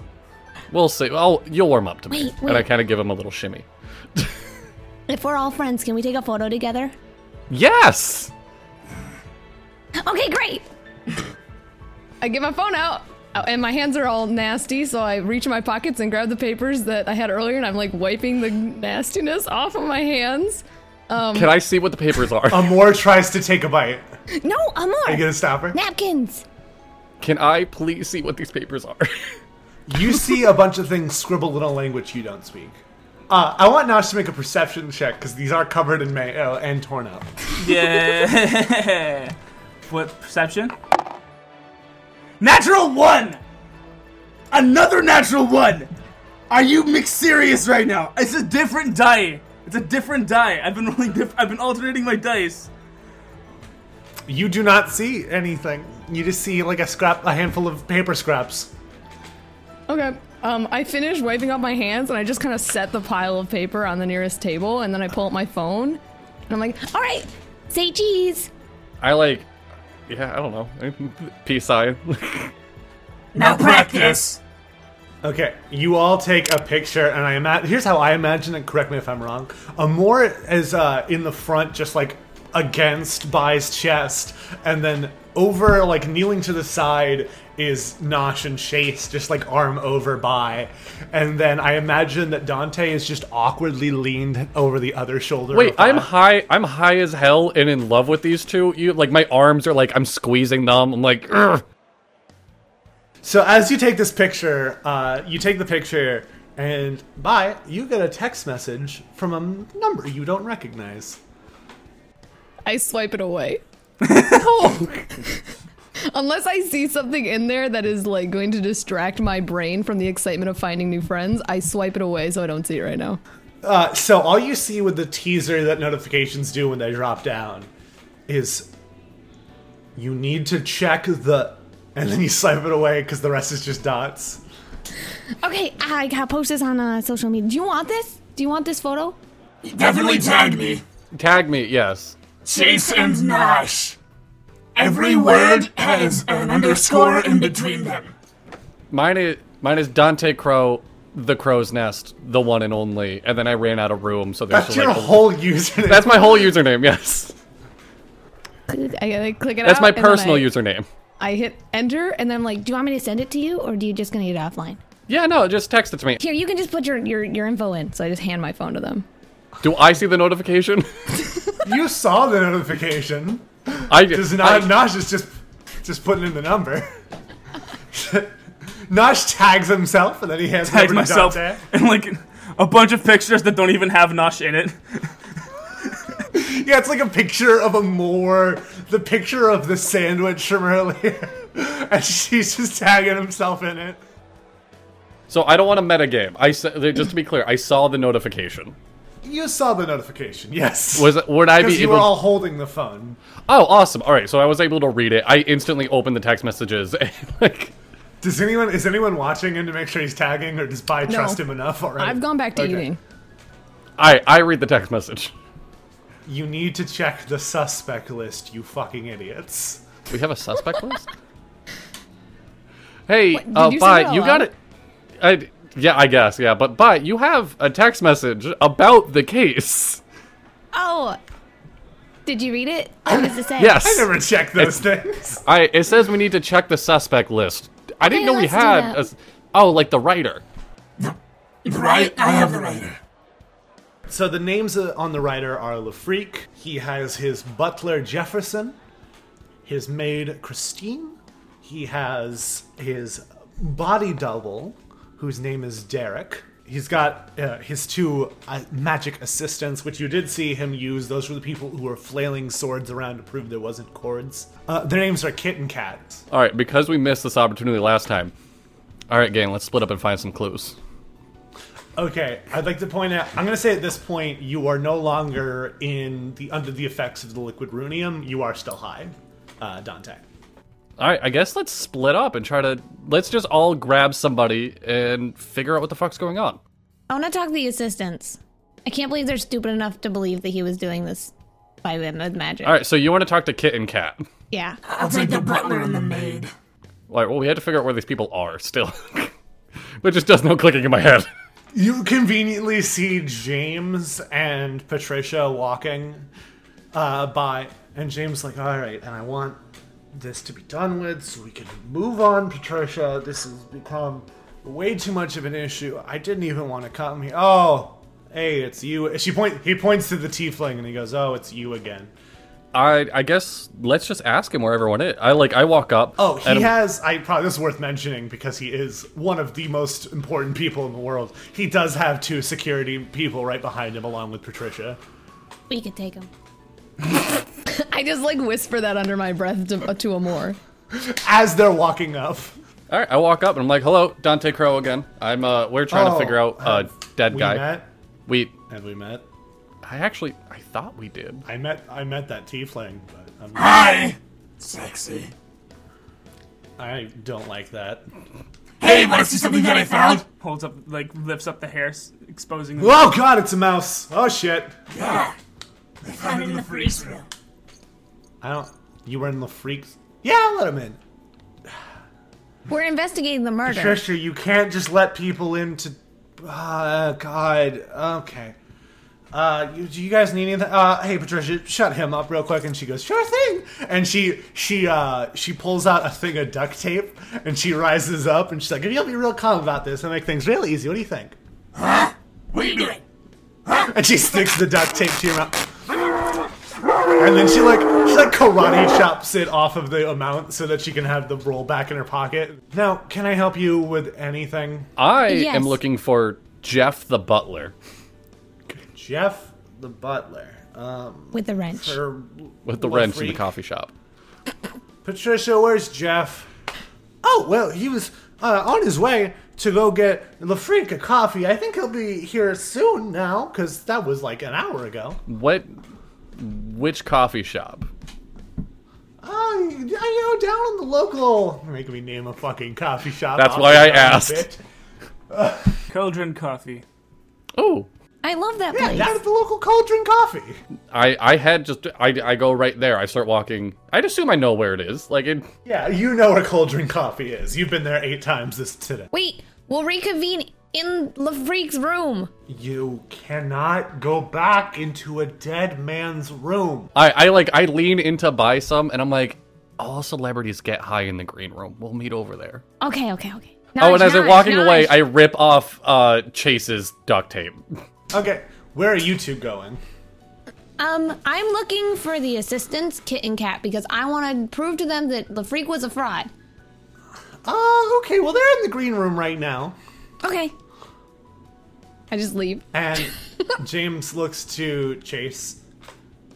We'll see. Oh, you'll warm up to me, Wait, and I kind of give him a little shimmy. If we're all friends, can we take a photo together? Yes. Okay, great. I get my phone out, uh, and my hands are all nasty, so I reach in my pockets and grab the papers that I had earlier, and I'm like wiping the nastiness off of my hands. Can I see what the papers are? Amor tries to take a bite. No, Are you Amor. gonna stop her? Napkins. Can I please see what these papers are? You see a bunch of things scribbled in a language you don't speak. Uh, I want Nash to make a perception check because these are covered in mayo and torn up. Yeah. what perception? Natural one. Another natural one. Are you mixed serious right now? It's a different die. It's a different die. I've been rolling. Diff- I've been alternating my dice. You do not see anything. You just see like a scrap, a handful of paper scraps. Okay. Um, I finish wiping off my hands, and I just kind of set the pile of paper on the nearest table, and then I pull up my phone, and I'm like, All right. Say cheese. I like, yeah, I don't know. Peace sign. Now practice. Okay, you all take a picture, and I imagine. Here's how I imagine it. Correct me if I'm wrong. Amor is uh, in the front, just like against Bai's chest, and then over, like kneeling to the side, is Nosh and Chase, just like arm over by. and then I imagine that Dante is just awkwardly leaned over the other shoulder. Wait. I'm high. I'm high as hell and in love with these two. You like my arms are like I'm squeezing them. I'm like, Ugh. So as you take this picture, uh, you take the picture, and by you get a text message from a number you don't recognize. I swipe it away. Unless I see something in there that is like going to distract my brain from the excitement of finding new friends, I swipe it away so I don't see it right now. Uh, so all you see with the teaser that notifications do when they drop down is you need to check the, and then you swipe it away because the rest is just dots. Okay, I gotta post this on uh, social media. Do you want this? Do you want this photo? Definitely tag me. Tag me, yes. Chase and Nash. Every word has an underscore in between them. Mine is mine is Dante Crow, the Crow's Nest, the one and only. And then I ran out of room, so there's That's like your a- whole username. That's my whole username. Yes, I gotta click it that's out. my personal I- username. I hit Enter, and then I'm like, do you want me to send it to you, or do you just gonna get it offline? Yeah, no, just text it to me. Here, you can just put your your, your info in. so I just hand my phone to them. Do I see the notification? you saw the notification. I Does I- not Nosh is just just putting in the number. Nosh tags himself and then he has it Tag over to myself Dante. and like a bunch of pictures that don't even have Nosh in it. Yeah, it's like a picture of Amor, the picture of the sandwich from earlier, and she's just tagging himself in it. So I don't want to metagame. I sa- just to be clear, I saw the notification. You saw the notification, yes. Was would I because be you able? were all holding the phone. Oh, awesome! All right, so I was able to read it. I instantly opened the text messages. And, like, Does anyone is anyone watching him to make sure he's tagging, or does Bai trust him enough already? I've gone back to Okay. eating. I I read the text message. You need to check the suspect list, you fucking idiots. We have a suspect list. Hey, What, did uh, you Bye, you got it. I yeah, I guess yeah, but but you have a text message about the case. Oh, did you read it? What does it say? Yes, I never check those things. I it says we need to check the suspect list. I didn't Okay, know we had. that. A, s- oh, like the writer. Right? I have the writer. So the names uh, on the writer are Lafreak. He has his butler Jefferson, his maid Christine. He has his body double, whose name is Derek. He's got uh, his two uh, magic assistants, which you did see him use. Those were the people who were flailing swords around to prove there wasn't cords. Uh, their names are Kit and Cat. All right, because we missed this opportunity last time. All right, gang, let's split up and find some clues. Okay, I'd like to point out. I'm going to say at this point, you are no longer in the under the effects of the liquid runium. You are still high, uh, Dante. All right, I guess let's split up and try to let's just all grab somebody and figure out what the fuck's going on. I want to talk to the assistants. I can't believe they're stupid enough to believe that he was doing this by the with magic. All right, so you want to talk to Kit and Cat? Yeah. I'll take the butler and the maid. All right, well, we had to figure out where these people are still, but just does no clicking in my head. You conveniently see James and Patricia walking uh, by, and James like, "All right, and I want this to be done with, so we can move on, Patricia. This has become way too much of an issue. I didn't even want to come here. Oh, hey, it's you." She point. He points to the tiefling, and he goes, "Oh, it's you again." I I guess let's just ask him where everyone is. I like I walk up. Oh, he has. I probably this is worth mentioning because he is one of the most important people in the world. He does have two security people right behind him, along with Patricia. We could take him. I just like whisper that under my breath to, to Amor. As they're walking up, All right, I walk up and I'm like, "Hello, Dante Crow again. I'm uh, we're trying to Oh, figure out uh, have dead we guy. met. We Have we met? I actually I thought we did. I met. I met that tiefling, but I'm, not. Hi! Sexy. I don't like that. Hey, wanna see something that I found? Holds up, like lifts up the hair, exposing. The- Oh God, it's a mouse. Oh shit. Yeah. I found it in the freezer. I don't. You were in the freaks. Yeah, let him in. We're investigating the murder. Patricia, you can't just let people into. Uh, God. Okay. Uh, you, do you guys need anything? Uh, hey Patricia, shut him up real quick. And she goes, sure thing. And she she uh she pulls out a thing of duct tape and she rises up and she's like, you'll be real calm about this and make things real easy. What do you think? What are you doing? And she sticks the duct tape to your mouth. And then she like she like karate chops it off of the amount so that she can have the roll back in her pocket. Now, can I help you with anything? I Yes. am looking for Jeff the butler. Jeff the butler. Um, With the wrench. for With the wrench in the coffee shop. Patricia, where's Jeff? Oh, well, he was uh, on his way to go get Lafreak a coffee. I think he'll be here soon now, because that was like an hour ago. What? Which coffee shop? Um, oh, you know, down in the local. Making me name a fucking coffee shop. That's why I asked. bitch. Cauldron Coffee. Oh, I love that Yeah, place. down at the local Cauldron Coffee. I I had just I I go right there. I start walking. I'd assume I know where it is. Like it. Yeah, you know where Cauldron Coffee is. You've been there eight times this today. Wait, we'll reconvene in LaFreak's room. You cannot go back into a dead man's room. I I like I lean in to buy some, and I'm like, all celebrities get high in the green room. We'll meet over there. Okay, okay, okay. oh, and as they're walking away, I I rip off uh Chase's duct tape. Okay, where are you two going? um, I'm looking for the assistants, Kit and Cat, because I want to prove to them that the LaFreak was a fraud. Oh, okay, well, they're in the green room right now. Okay. I just leave. And James looks to Chase.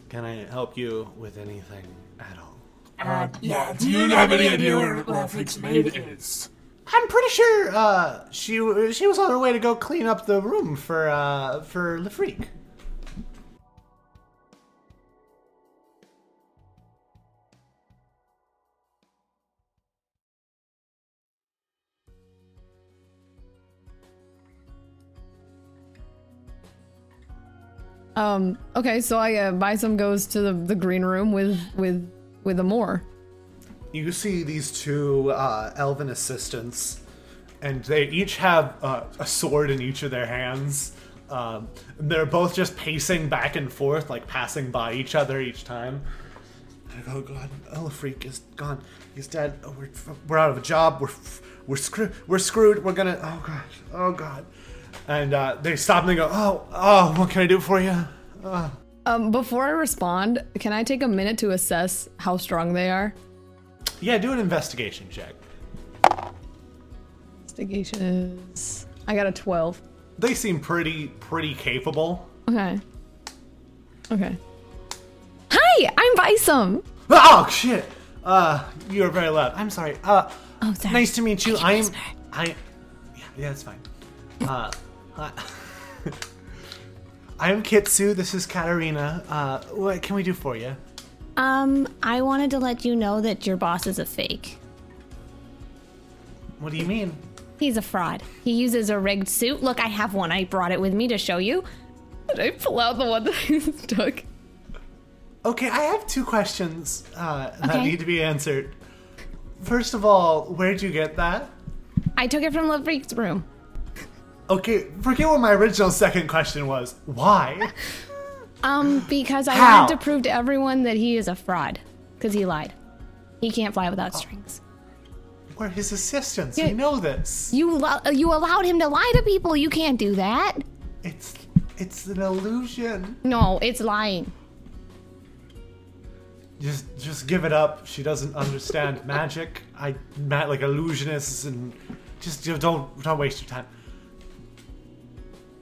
Can I help you with anything at all? Uh, yeah, do you have any idea where Lafreak's maid is? I'm pretty sure uh, she she was on her way to go clean up the room for uh, for Lafreak. Um. Okay, so I uh, buy some goes to the, the green room with with with Amor. You see these two uh, elven assistants, and they each have uh, a sword in each of their hands. Um, they're both just pacing back and forth, like passing by each other each time. Oh god, Elefreak is gone. He's dead. Oh, we're, we're out of a job. We're we're screwed. We're screwed. We're gonna. Oh god. Oh god. And uh, they stop and they go, oh oh, what can I do for you? Uh, Um. Before I respond, can I take a minute to assess how strong they are? yeah, do an investigation check. Investigation is. I got a twelve. They seem pretty pretty capable. Okay. Okay. Hi, I'm Visum. Oh shit! Uh, you are very loud. I'm sorry. Uh, Oh, sorry. nice to meet you. I'm. I. Yeah, yeah, it's fine. Uh, uh I'm Kitsu. This is Katarina. Uh, what can we do for you? Um, I wanted to let you know that your boss is a fake. What do you mean? He's a fraud. He uses a rigged suit. Look, I have one. I brought it with me to show you. Did I pull out the one that I took? Okay, I have two questions uh, that Okay. need to be answered. First of all, where'd you get that? I took it from Love Freak's room. Okay, forget what my original second question was. Why? Um, because I How? wanted to prove to everyone that he is a fraud. Because he lied. He can't fly without strings. We're his assistants. Yeah. We know this. You lo- you allowed him to lie to people. You can't do that. It's it's an illusion. No, it's lying. Just just give it up. She doesn't understand magic. I like illusionists and just you don't don't waste your time.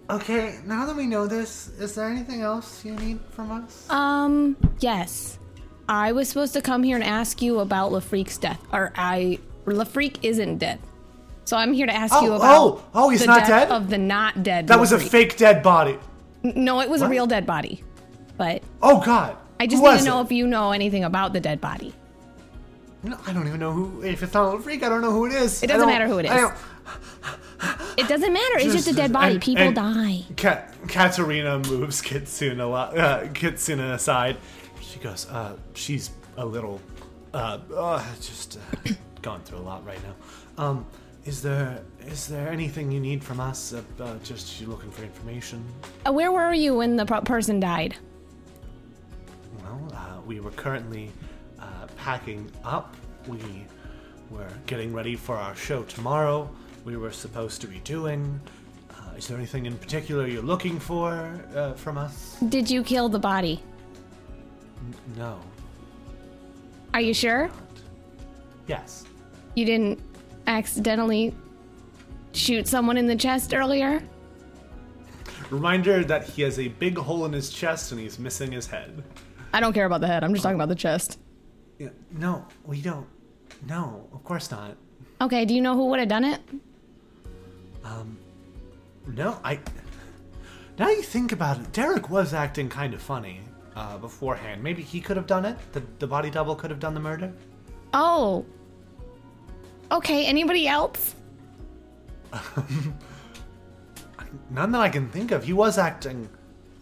Okay, now that we know this, is there anything else you need from us? Um, yes. I was supposed to come here and ask you about Lafreak's death. Or I Lafreak isn't dead. So I'm here to ask you Oh, about oh, oh, he's the not death dead? of the not dead. that was a fake dead body. No, it was What? a real dead body. But Oh God! I just Who need to know it? if you know anything about the dead body. No, I don't even know who. If it's not a freak, I don't know who it is. It doesn't matter who it is. I is. It doesn't matter. It's just a dead body. and- People and die. Ka- Katerina moves Kitsune a lot, uh, Kitsune aside. She goes, uh, she's a little, uh, uh just uh, going through a lot right now. Um, is there is there anything you need from us? Uh, uh, just you looking for information? Uh, where were you when the pro- person died? Well, uh, we were currently uh, packing up. We were getting ready for our show tomorrow. We were supposed to be doing. Uh, is there anything in particular you're looking for uh, from us? Did you kill the body? No. Are you sure? Yes. You didn't accidentally shoot someone in the chest earlier? Reminder that he has a big hole in his chest and he's missing his head. I don't care about the head. I'm just talking about the chest. Yeah, no, we don't. No, of course not. Okay, do you know who would have done it? No, I. Now you think about it, Derek was acting kind of funny uh, beforehand. Maybe he could have done it. The the body double could have done the murder. Oh. Okay, anybody else? None that I can think of. He was acting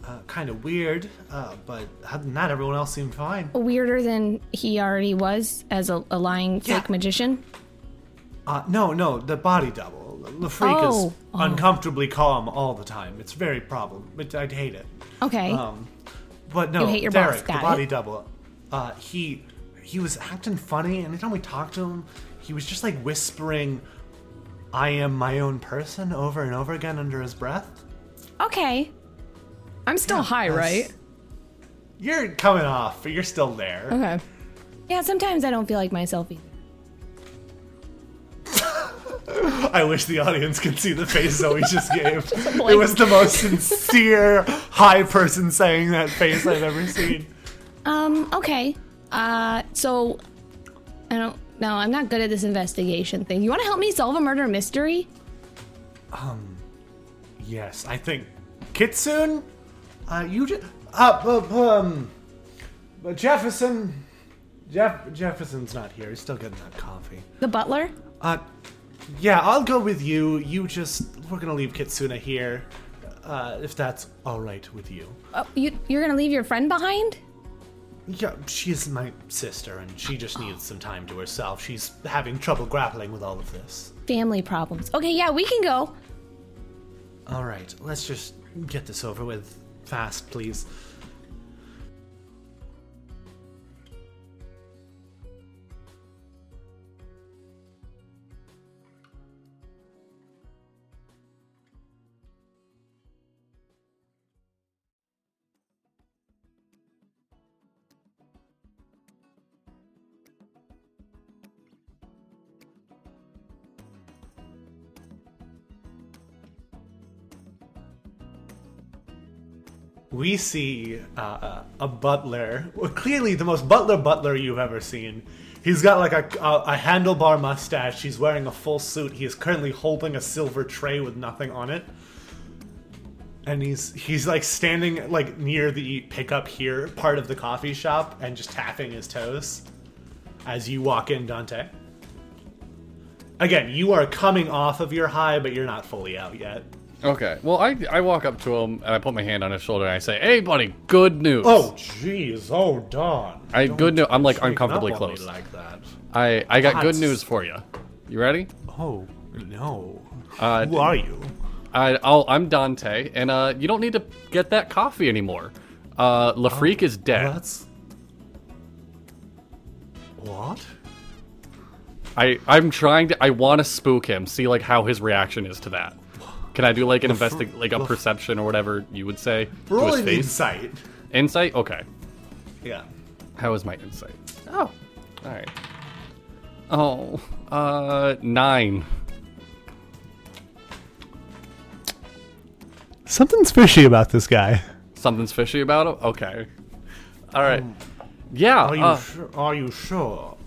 uh, kind of weird, uh, but other than that, everyone else seemed fine. Weirder than he already was as a, a lying Yeah. fake magician? Uh, no, no, the body double. The freak Oh, is oh. uncomfortably calm all the time. It's very problem. It, I'd hate it. Okay. Um, but no, You hate your boss, Derek, got the body it. double. Uh, he he was acting funny. Anytime we talked to him, he was just like whispering, "I am my own person" over and over again under his breath. okay. I'm still high, right? You're coming off, but you're still there. Okay. Yeah, sometimes I don't feel like myself either. I wish the audience could see the face Zoe just gave. it was the most sincere high person saying that face I've ever seen. Um, okay. Uh, so I don't no, I'm not good at this investigation thing. You want to help me solve a murder mystery? Um, yes, I think Kitsune. Uh, you just uh, um, Jefferson. Jeff Jefferson's not here. He's still getting that coffee. The butler? Uh, yeah, I'll go with you. You just we're gonna leave Kitsune here, uh, if that's all right with you. Oh, you you're gonna leave your friend behind? Yeah, she's my sister, and she just needs some time to herself. She's having trouble grappling with all of this. Family problems. Okay, yeah, we can go. All right, let's just get this over with fast, please. We see uh, a butler, clearly the most butler butler you've ever seen. He's got like a, a, a handlebar mustache. He's wearing a full suit. He is currently holding a silver tray with nothing on it. And he's he's like standing like near the pickup here part of the coffee shop and just tapping his toes as you walk in, Dante. Again, you are coming off of your high, but you're not fully out yet. Okay. Well, I I walk up to him and I put my hand on his shoulder and I say, "Hey, buddy, good news." Oh, jeez. Oh, Don. I- Don't good news- I'm, like, uncomfortably up on me close. like that. I I got good That's- news for you. You ready? Oh, no. Uh, Who are you? I I'll, I'm Dante, and uh, you don't need to get that coffee anymore. Uh, Lafreak is dead. That's. What? I I'm trying to. I want to spook him. See like how his reaction is to that. Can I do like an Lafre- investi like a Laf- perception or whatever you would say to Roll his an insight. Insight. Okay. Yeah. How is my insight? Oh, all right. Oh, uh, nine. Something's fishy about this guy. Something's fishy about him. Okay. All right. Yeah. Are you uh, sure? Are you sure?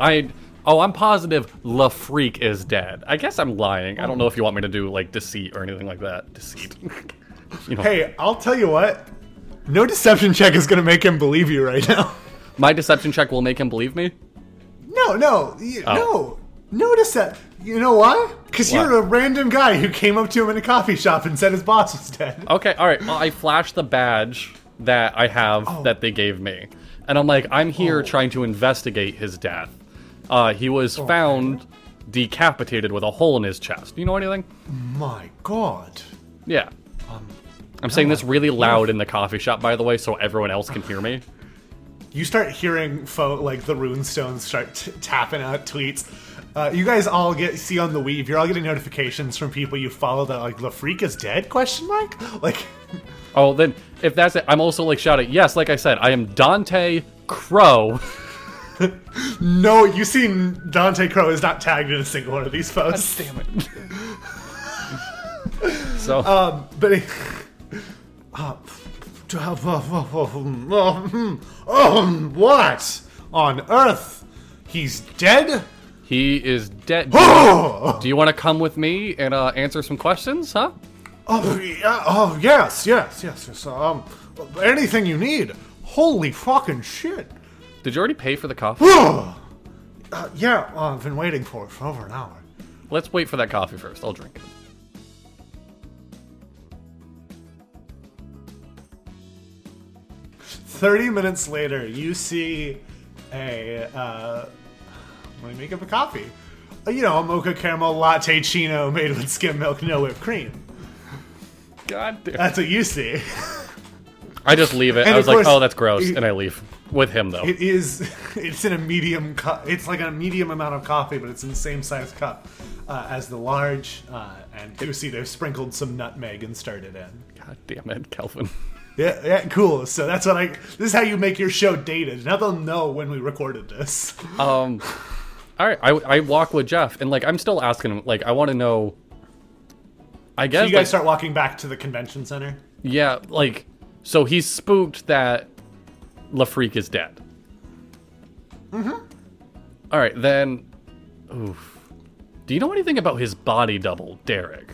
I. Oh, I'm positive Lafreak is dead. I guess I'm lying. I don't know if you want me to do like deceit or anything like that. Deceit. you know, Hey, I'll tell you what. No deception check is gonna make him believe you right now. my deception check will make him believe me. No, no, Oh. no, no decep. You know why? Because you're a random guy who came up to him in a coffee shop and said his boss was dead. Okay, all right. Well, I flash the badge that I have Oh. that they gave me, and I'm like, I'm here oh. trying to investigate his death. Uh, he was found decapitated with a hole in his chest. Do You know anything? My God. Yeah. Um, I'm saying this really loud in the coffee shop, by the way, so everyone else can hear me. You start hearing fo- like the runestones start t- tapping out tweets. Uh, you guys all get see on the weave. You're all getting notifications from people you follow that like the freak is dead? Question mark. Like, Oh, then if that's it, I'm also like shouting. Yes, like I said, I am Dante Crow. no, you see Dante Crow is not tagged in a single one of these posts. Damn it. so Um, but Uh, um, um, what on earth? He's dead? He is dead. Do you, do you want to come with me and uh, answer some questions, huh? oh, yeah, oh yes, yes, yes, yes. Um, anything you need. Holy fucking shit. Did you already pay for the coffee? Uh, yeah, uh, I've been waiting for it for over an hour. Let's wait for that coffee first. I'll drink it. Thirty minutes later, you see a uh, let me make up a coffee. Uh, You know, a mocha caramel latte chino made with skim milk, no whipped cream. God damn. That's what you see. I just leave it. And I was of like, course, oh, that's gross, and I leave with him though. It is. It's in a medium cup. It's like a medium amount of coffee, but it's in the same size cup uh, as the large. Uh, and you see they've sprinkled some nutmeg and stirred it in. God damn it, Kelvin. Yeah, yeah, cool. So that's what I. This is how you make your show dated. Now they'll know when we recorded this. Um, all right, I, I walk with Jeff, and like I'm still asking him, like I want to know. I So guess you guys like, start walking back to the convention center. yeah, like so he's spooked that Lafreak is dead. Mm-hmm. All right, then. Oof. Do you know anything about his body double, Derek?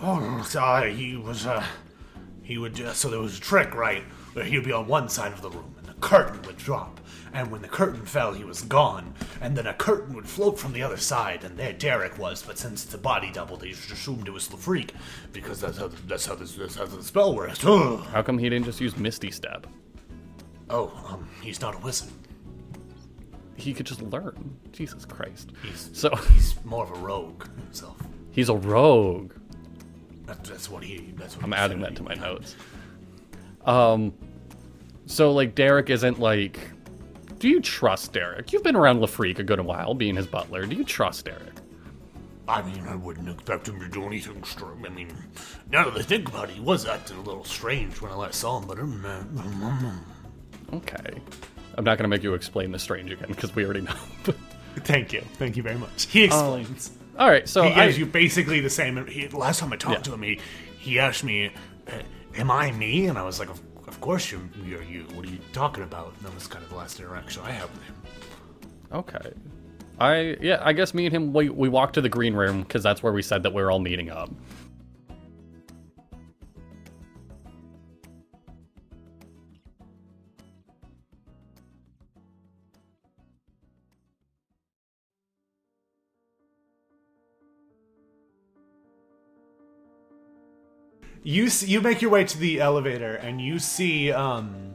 Oh, uh, he was. Uh, he would. Uh, so there was a trick, right? Where he would be on one side of the room, and the curtain would drop. And when the curtain fell, he was gone. And then a curtain would float from the other side, and there Derek was. But since it's a body double, they just assumed it was the freak, because that's how that's how this, that's how the spell works. Ugh. How come he didn't just use Misty Step? Oh, um, he's not a wizard. He could just learn. Jesus Christ. He's So he's more of a rogue himself. he's a rogue. That, that's what he. That's what I'm adding that to my notes. Um, so like Derek isn't like. Do you trust Derek? You've been around Lafreak a good while, being his butler. Do you trust Derek? I mean, I wouldn't expect him to do anything strange. I mean, now that I think about it, he was acting a little strange when I last saw him, but um, uh, Okay. I'm not gonna make you explain the strange again because we already know. Thank you. Thank you very much. He explains. All right, so he I, gives you basically the same. He, last time I talked Yeah. to him, he, he asked me, uh, Am I me? And I was like, Of, of course you're, you're you. What are you talking about? And that was kind of the last interaction I had with him. okay. I yeah, I guess me and him we we walked to the green room because that's where we said that we are all meeting up. you see, you make your way to the elevator and you see um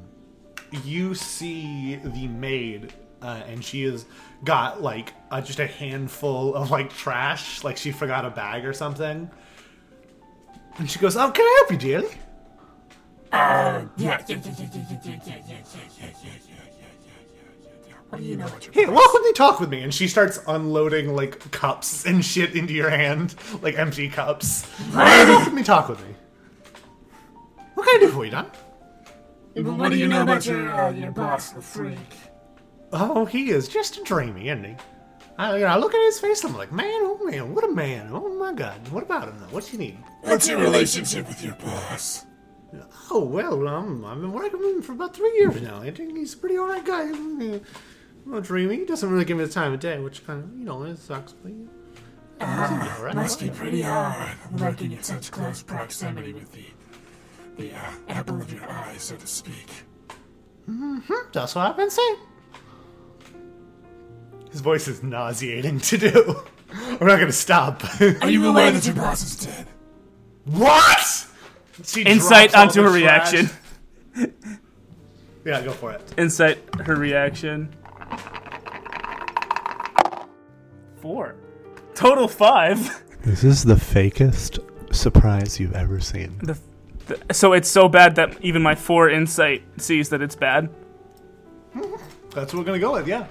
you see the maid uh, and she has got like just a handful of like trash like she forgot a bag or something and she goes oh can i help you dearly uh, yeah, Hey, walk with me, talk with me, and she starts unloading like cups and shit into your hand, like empty cups. walk with talk with me. What can I do for you, Don? But what do you know about your, uh, your boss, the freak? Oh, he is just a dreamy, isn't he? I, you know, I look at his face, and I'm like, man, oh man, what a man. Oh my god, what about him though? What you need? What's your relationship with your boss? Oh, well, um, I've been working with him for about three years now. I think he's a pretty alright guy. Well, dreamy. He doesn't really give me the time of day, which kind of, you know, it sucks. But, yeah. alright. Must be pretty hard working in such close proximity with the the uh, apple of your eye, so to speak. Mm-hmm. That's what I've been saying. His voice is nauseating to do. We're not gonna stop. Are you aware that your boss is dead? what? She Insight drops all onto the her trash. reaction. Yeah, go for it. Insight her reaction. Four. Total five. This is the fakest surprise you've ever seen. The, the, so it's so bad that even my four insight sees that it's bad. That's what we're gonna go with. Yeah.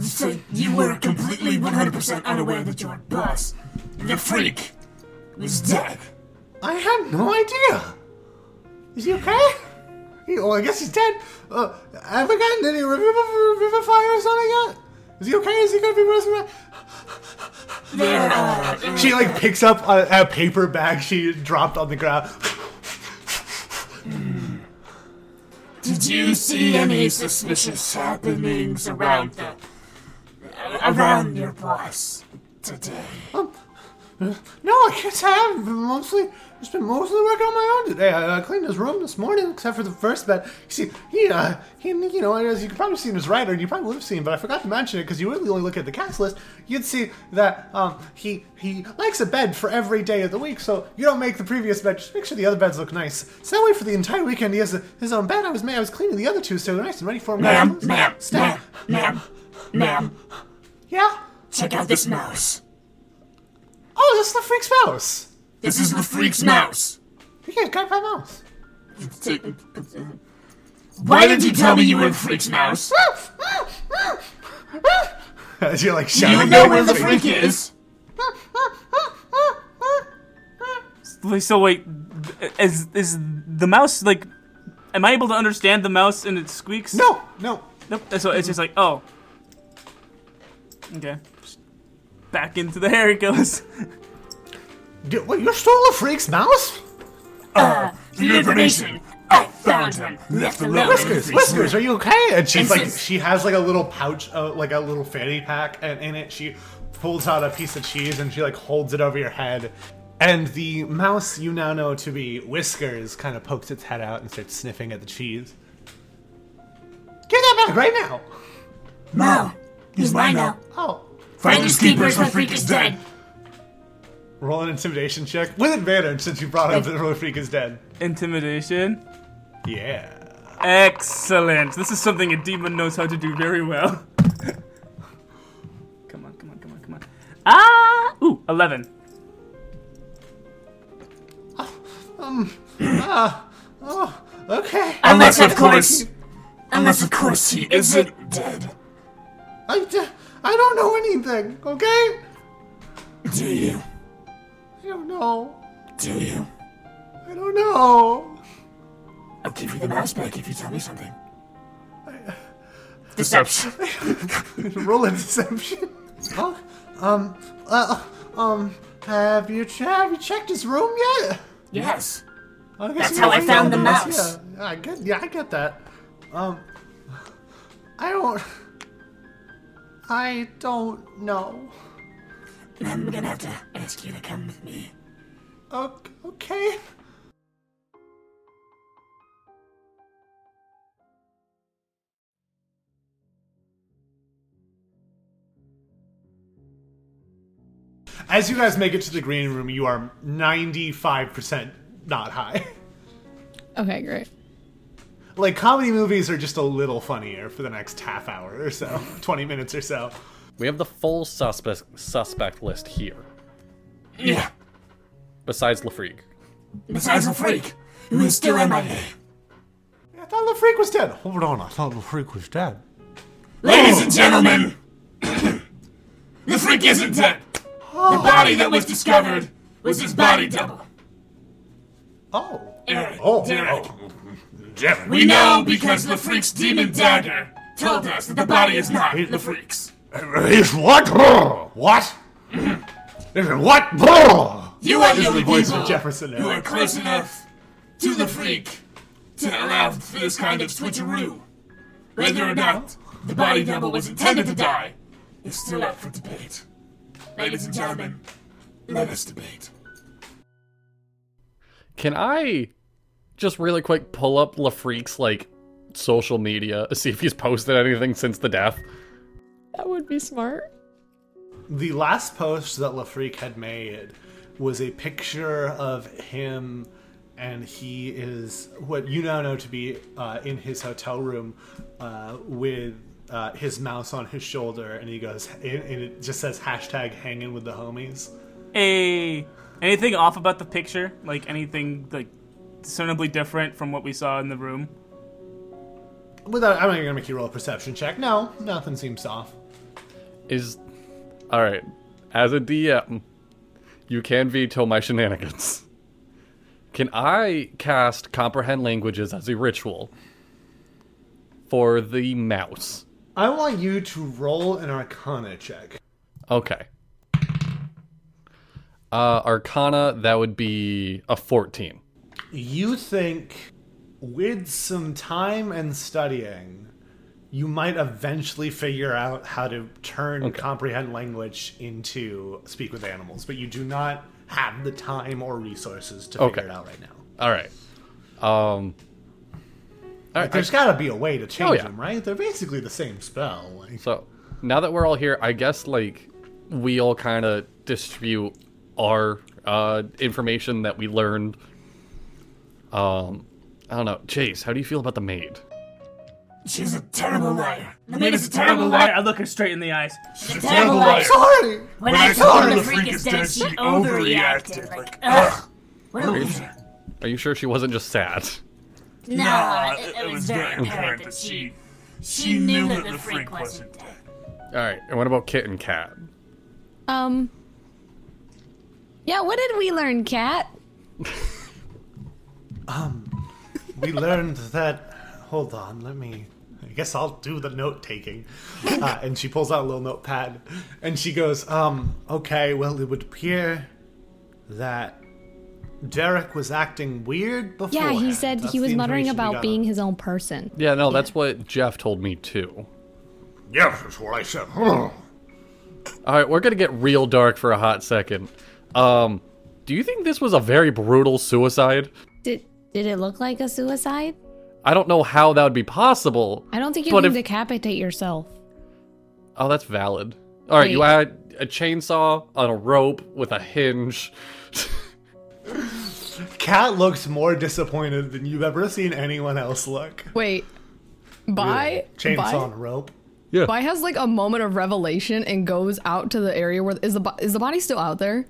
So you were completely 100% unaware that your boss, the freak, was dead. I had no idea. Is he okay? He, well, I guess he's dead. Uh, have we gotten any revivify or something yet? Is he okay? Is he gonna be resurrected? There are. She like picks up a, a paper bag she dropped on the ground. Hmm. Did you see any suspicious happenings around the around your boss today? No, I guess I have been mostly just been mostly working on my own today. I uh, cleaned his room this morning, except for the first bed. You see, he, uh, he, you know, as you could probably see in his writer, and you probably would have seen, but I forgot to mention it because you really only look at the cast list. You'd see that um, he he likes a bed for every day of the week, so you don't make the previous bed. Just make sure the other beds look nice. So that way, for the entire weekend, he has a, his own bed. I was I was cleaning the other two, so they're nice and ready for him. Ma'am, ma'am, ma'am, ma'am, ma'am. Yeah. Check out this mouse. Oh, this is the freak's mouse. This is the freak's mouse. Yeah, got my mouse. Why didn't you tell me you were the freak's mouse? As you're like Do shouting. you know where the freak. freak is? Wait, So wait, is is the mouse like? Am I able to understand the mouse and it squeaks? No, no. Nope. So it's just like, oh. Okay. Just Back into the hair it goes. Dude, Wait, you stole a freak's mouse? For your information, I found him. Left alone. in Whiskers, Whiskers, are you okay? And she's like, Yes. she has like a little pouch, uh, like a little fanny pack, and in it she pulls out a piece of cheese and she like holds it over your head. And the mouse you now know to be Whiskers kind of pokes its head out and starts sniffing at the cheese. Give that back right now! No, he's mine now. Oh. Finders keepers, the freak is dead. Roll an intimidation check with advantage since you brought up that the freak is dead. Intimidation. Yeah. Excellent. This is something a demon knows how to do very well. come on, come on, come on, come on. Ah! Ooh, 11. Um, uh, oh, Okay. Unless, of course, unless, of course, he isn't dead. I, d- I don't know anything, okay? Do you? I don't know. Do you? I don't know. I'll give you the mouse back if you tell me something. Deception. Roll a deception. Oh, um, uh, um, have you, che- have you checked his room yet? Yes. I guess That's you how I found the mouse. Yeah, I get, yeah, I get that. Um, I don't, I don't know. Then I'm gonna have to ask you to come with me. Ok- Okay. As you guys make it to the green room, you are 95% not high. Okay, great. Like, comedy movies are just a little funnier for the next half hour or so, 20 minutes or so. We have the full suspect suspect list here, Yeah. besides Lafreak. Besides the freak, who is still in my MIA. I thought the freak was dead. Hold on, I thought the freak was dead. Ladies and gentlemen, the freak isn't dead. The oh. body that was discovered was his body double. Oh. Eric, Oh, Derek. oh. Devin. We know because the freak's demon dagger told us that the body is not the freak's. Uh, is what? What? Is it what? You are the This is only the voice people of Jefferson who are close enough to the freak to allow for this kind of switcheroo. Whether or not the body double was intended to die is still up for debate. Ladies and gentlemen, let us debate. Can I just really quick pull up Lafreak's like social media, see if he's posted anything since the death? That would be smart. The last post that Lafreak had made was a picture of him, and he is what you now know to be uh, in his hotel room uh, with uh, his mouse on his shoulder, and he goes, and and it just says hashtag hanging with the homies. A anything off about the picture? Like anything like discernibly different from what we saw in the room? Without, I'm not gonna make you roll a perception check. No, nothing seems off. Is all right. As a DM, you can veto my shenanigans. Can I cast comprehend languages as a ritual for the mouse? I want you to roll an Arcana check. Okay. Uh, Arcana, that would be a 14. You think with some time and studying, you might eventually figure out how to turn comprehend language into speak with animals, but you do not have the time or resources to figure it out right now. All right. Um. All Like, right. there's got to be a way to change Oh, yeah. them, right? They're basically the same spell. Like, So now that we're all here, I guess like we all kind of distribute our uh, information that we learned. Um, I don't know, Chase. How do you feel about the maid? She's a terrible liar. The maid is a Terrible terrible liar. liar. I look her straight in the eyes. She's a terrible liar. Sorry. When I told her the freak is dead, she overreacted. Like, ugh. What a loser. Are you sure she wasn't just sad? No, it, it was very apparent that she she knew that the freak wasn't dead. All right. And what about Kit and Cat? Um. Yeah, what did we learn, Cat? we learned that. Hold on, let me. I guess I'll do the note taking. Uh, and she pulls out a little notepad, and she goes, "Um, okay. Well, it would appear that Derek was acting weird before. Yeah, he said he was muttering about being his own person. Yeah, no, that's what Jeff told me too. Yeah, that's what I said. All right, we're gonna get real dark for a hot second. Um, do you think this was a very brutal suicide? Did did it look like a suicide? I don't know how that would be possible. I don't think you But can if- decapitate yourself. Oh, that's valid. All right, you Wait. add a chainsaw on a rope with a hinge. Cat looks more disappointed than you've ever seen anyone else look. Wait. Bye. Chainsaw Bye. on a rope. Yeah. Bai has like a moment of revelation and goes out to the area where is the bo- is the body still out there?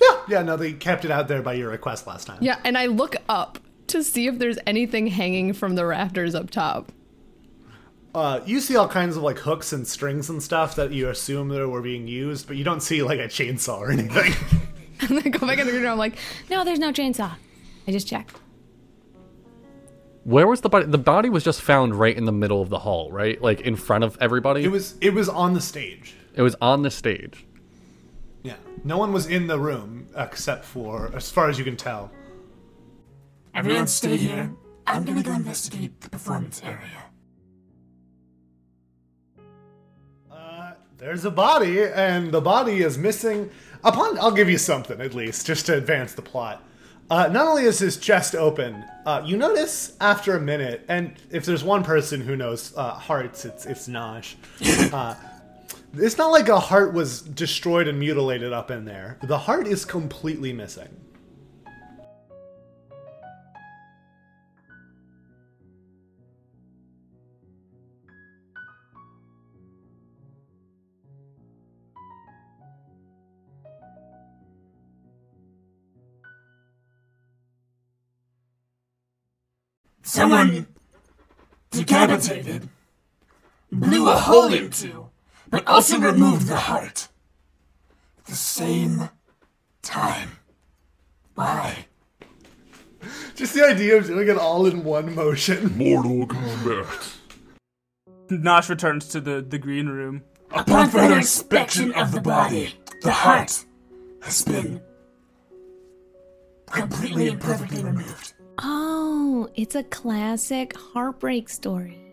Yeah, yeah. No, they kept it out there by your request last time. Yeah, and I look up to see if there's anything hanging from the rafters up top. Uh, you see all kinds of like hooks and strings and stuff that you assume that were being used, but you don't see like a chainsaw or anything. And I go back in the room. I'm like, No, there's no chainsaw. I just checked. Where was the body? The body was just found right in the middle of the hall, right? Like in front of everybody. it was it was on the stage. It was on the stage. Yeah, no one was in the room except for, as far as you can tell. Everyone stay here. I'm gonna go investigate the performance area. Uh, there's a body, and the body is missing. Upon, I'll give you something at least, just to advance the plot. Uh, not only is his chest open, uh, you notice after a minute, and if there's one person who knows uh, hearts, it's it's Nosh. Uh, it's not like a heart was destroyed and mutilated up in there. The heart is completely missing. Someone decapitated, blew a hole into, but also removed the heart. At the same time. Why? Just the idea of doing it all in one motion. Mortal Kombat. Nosh returns to the, the green room. Upon further inspection of the body, the heart has been completely and perfectly removed. Oh, it's a classic heartbreak story.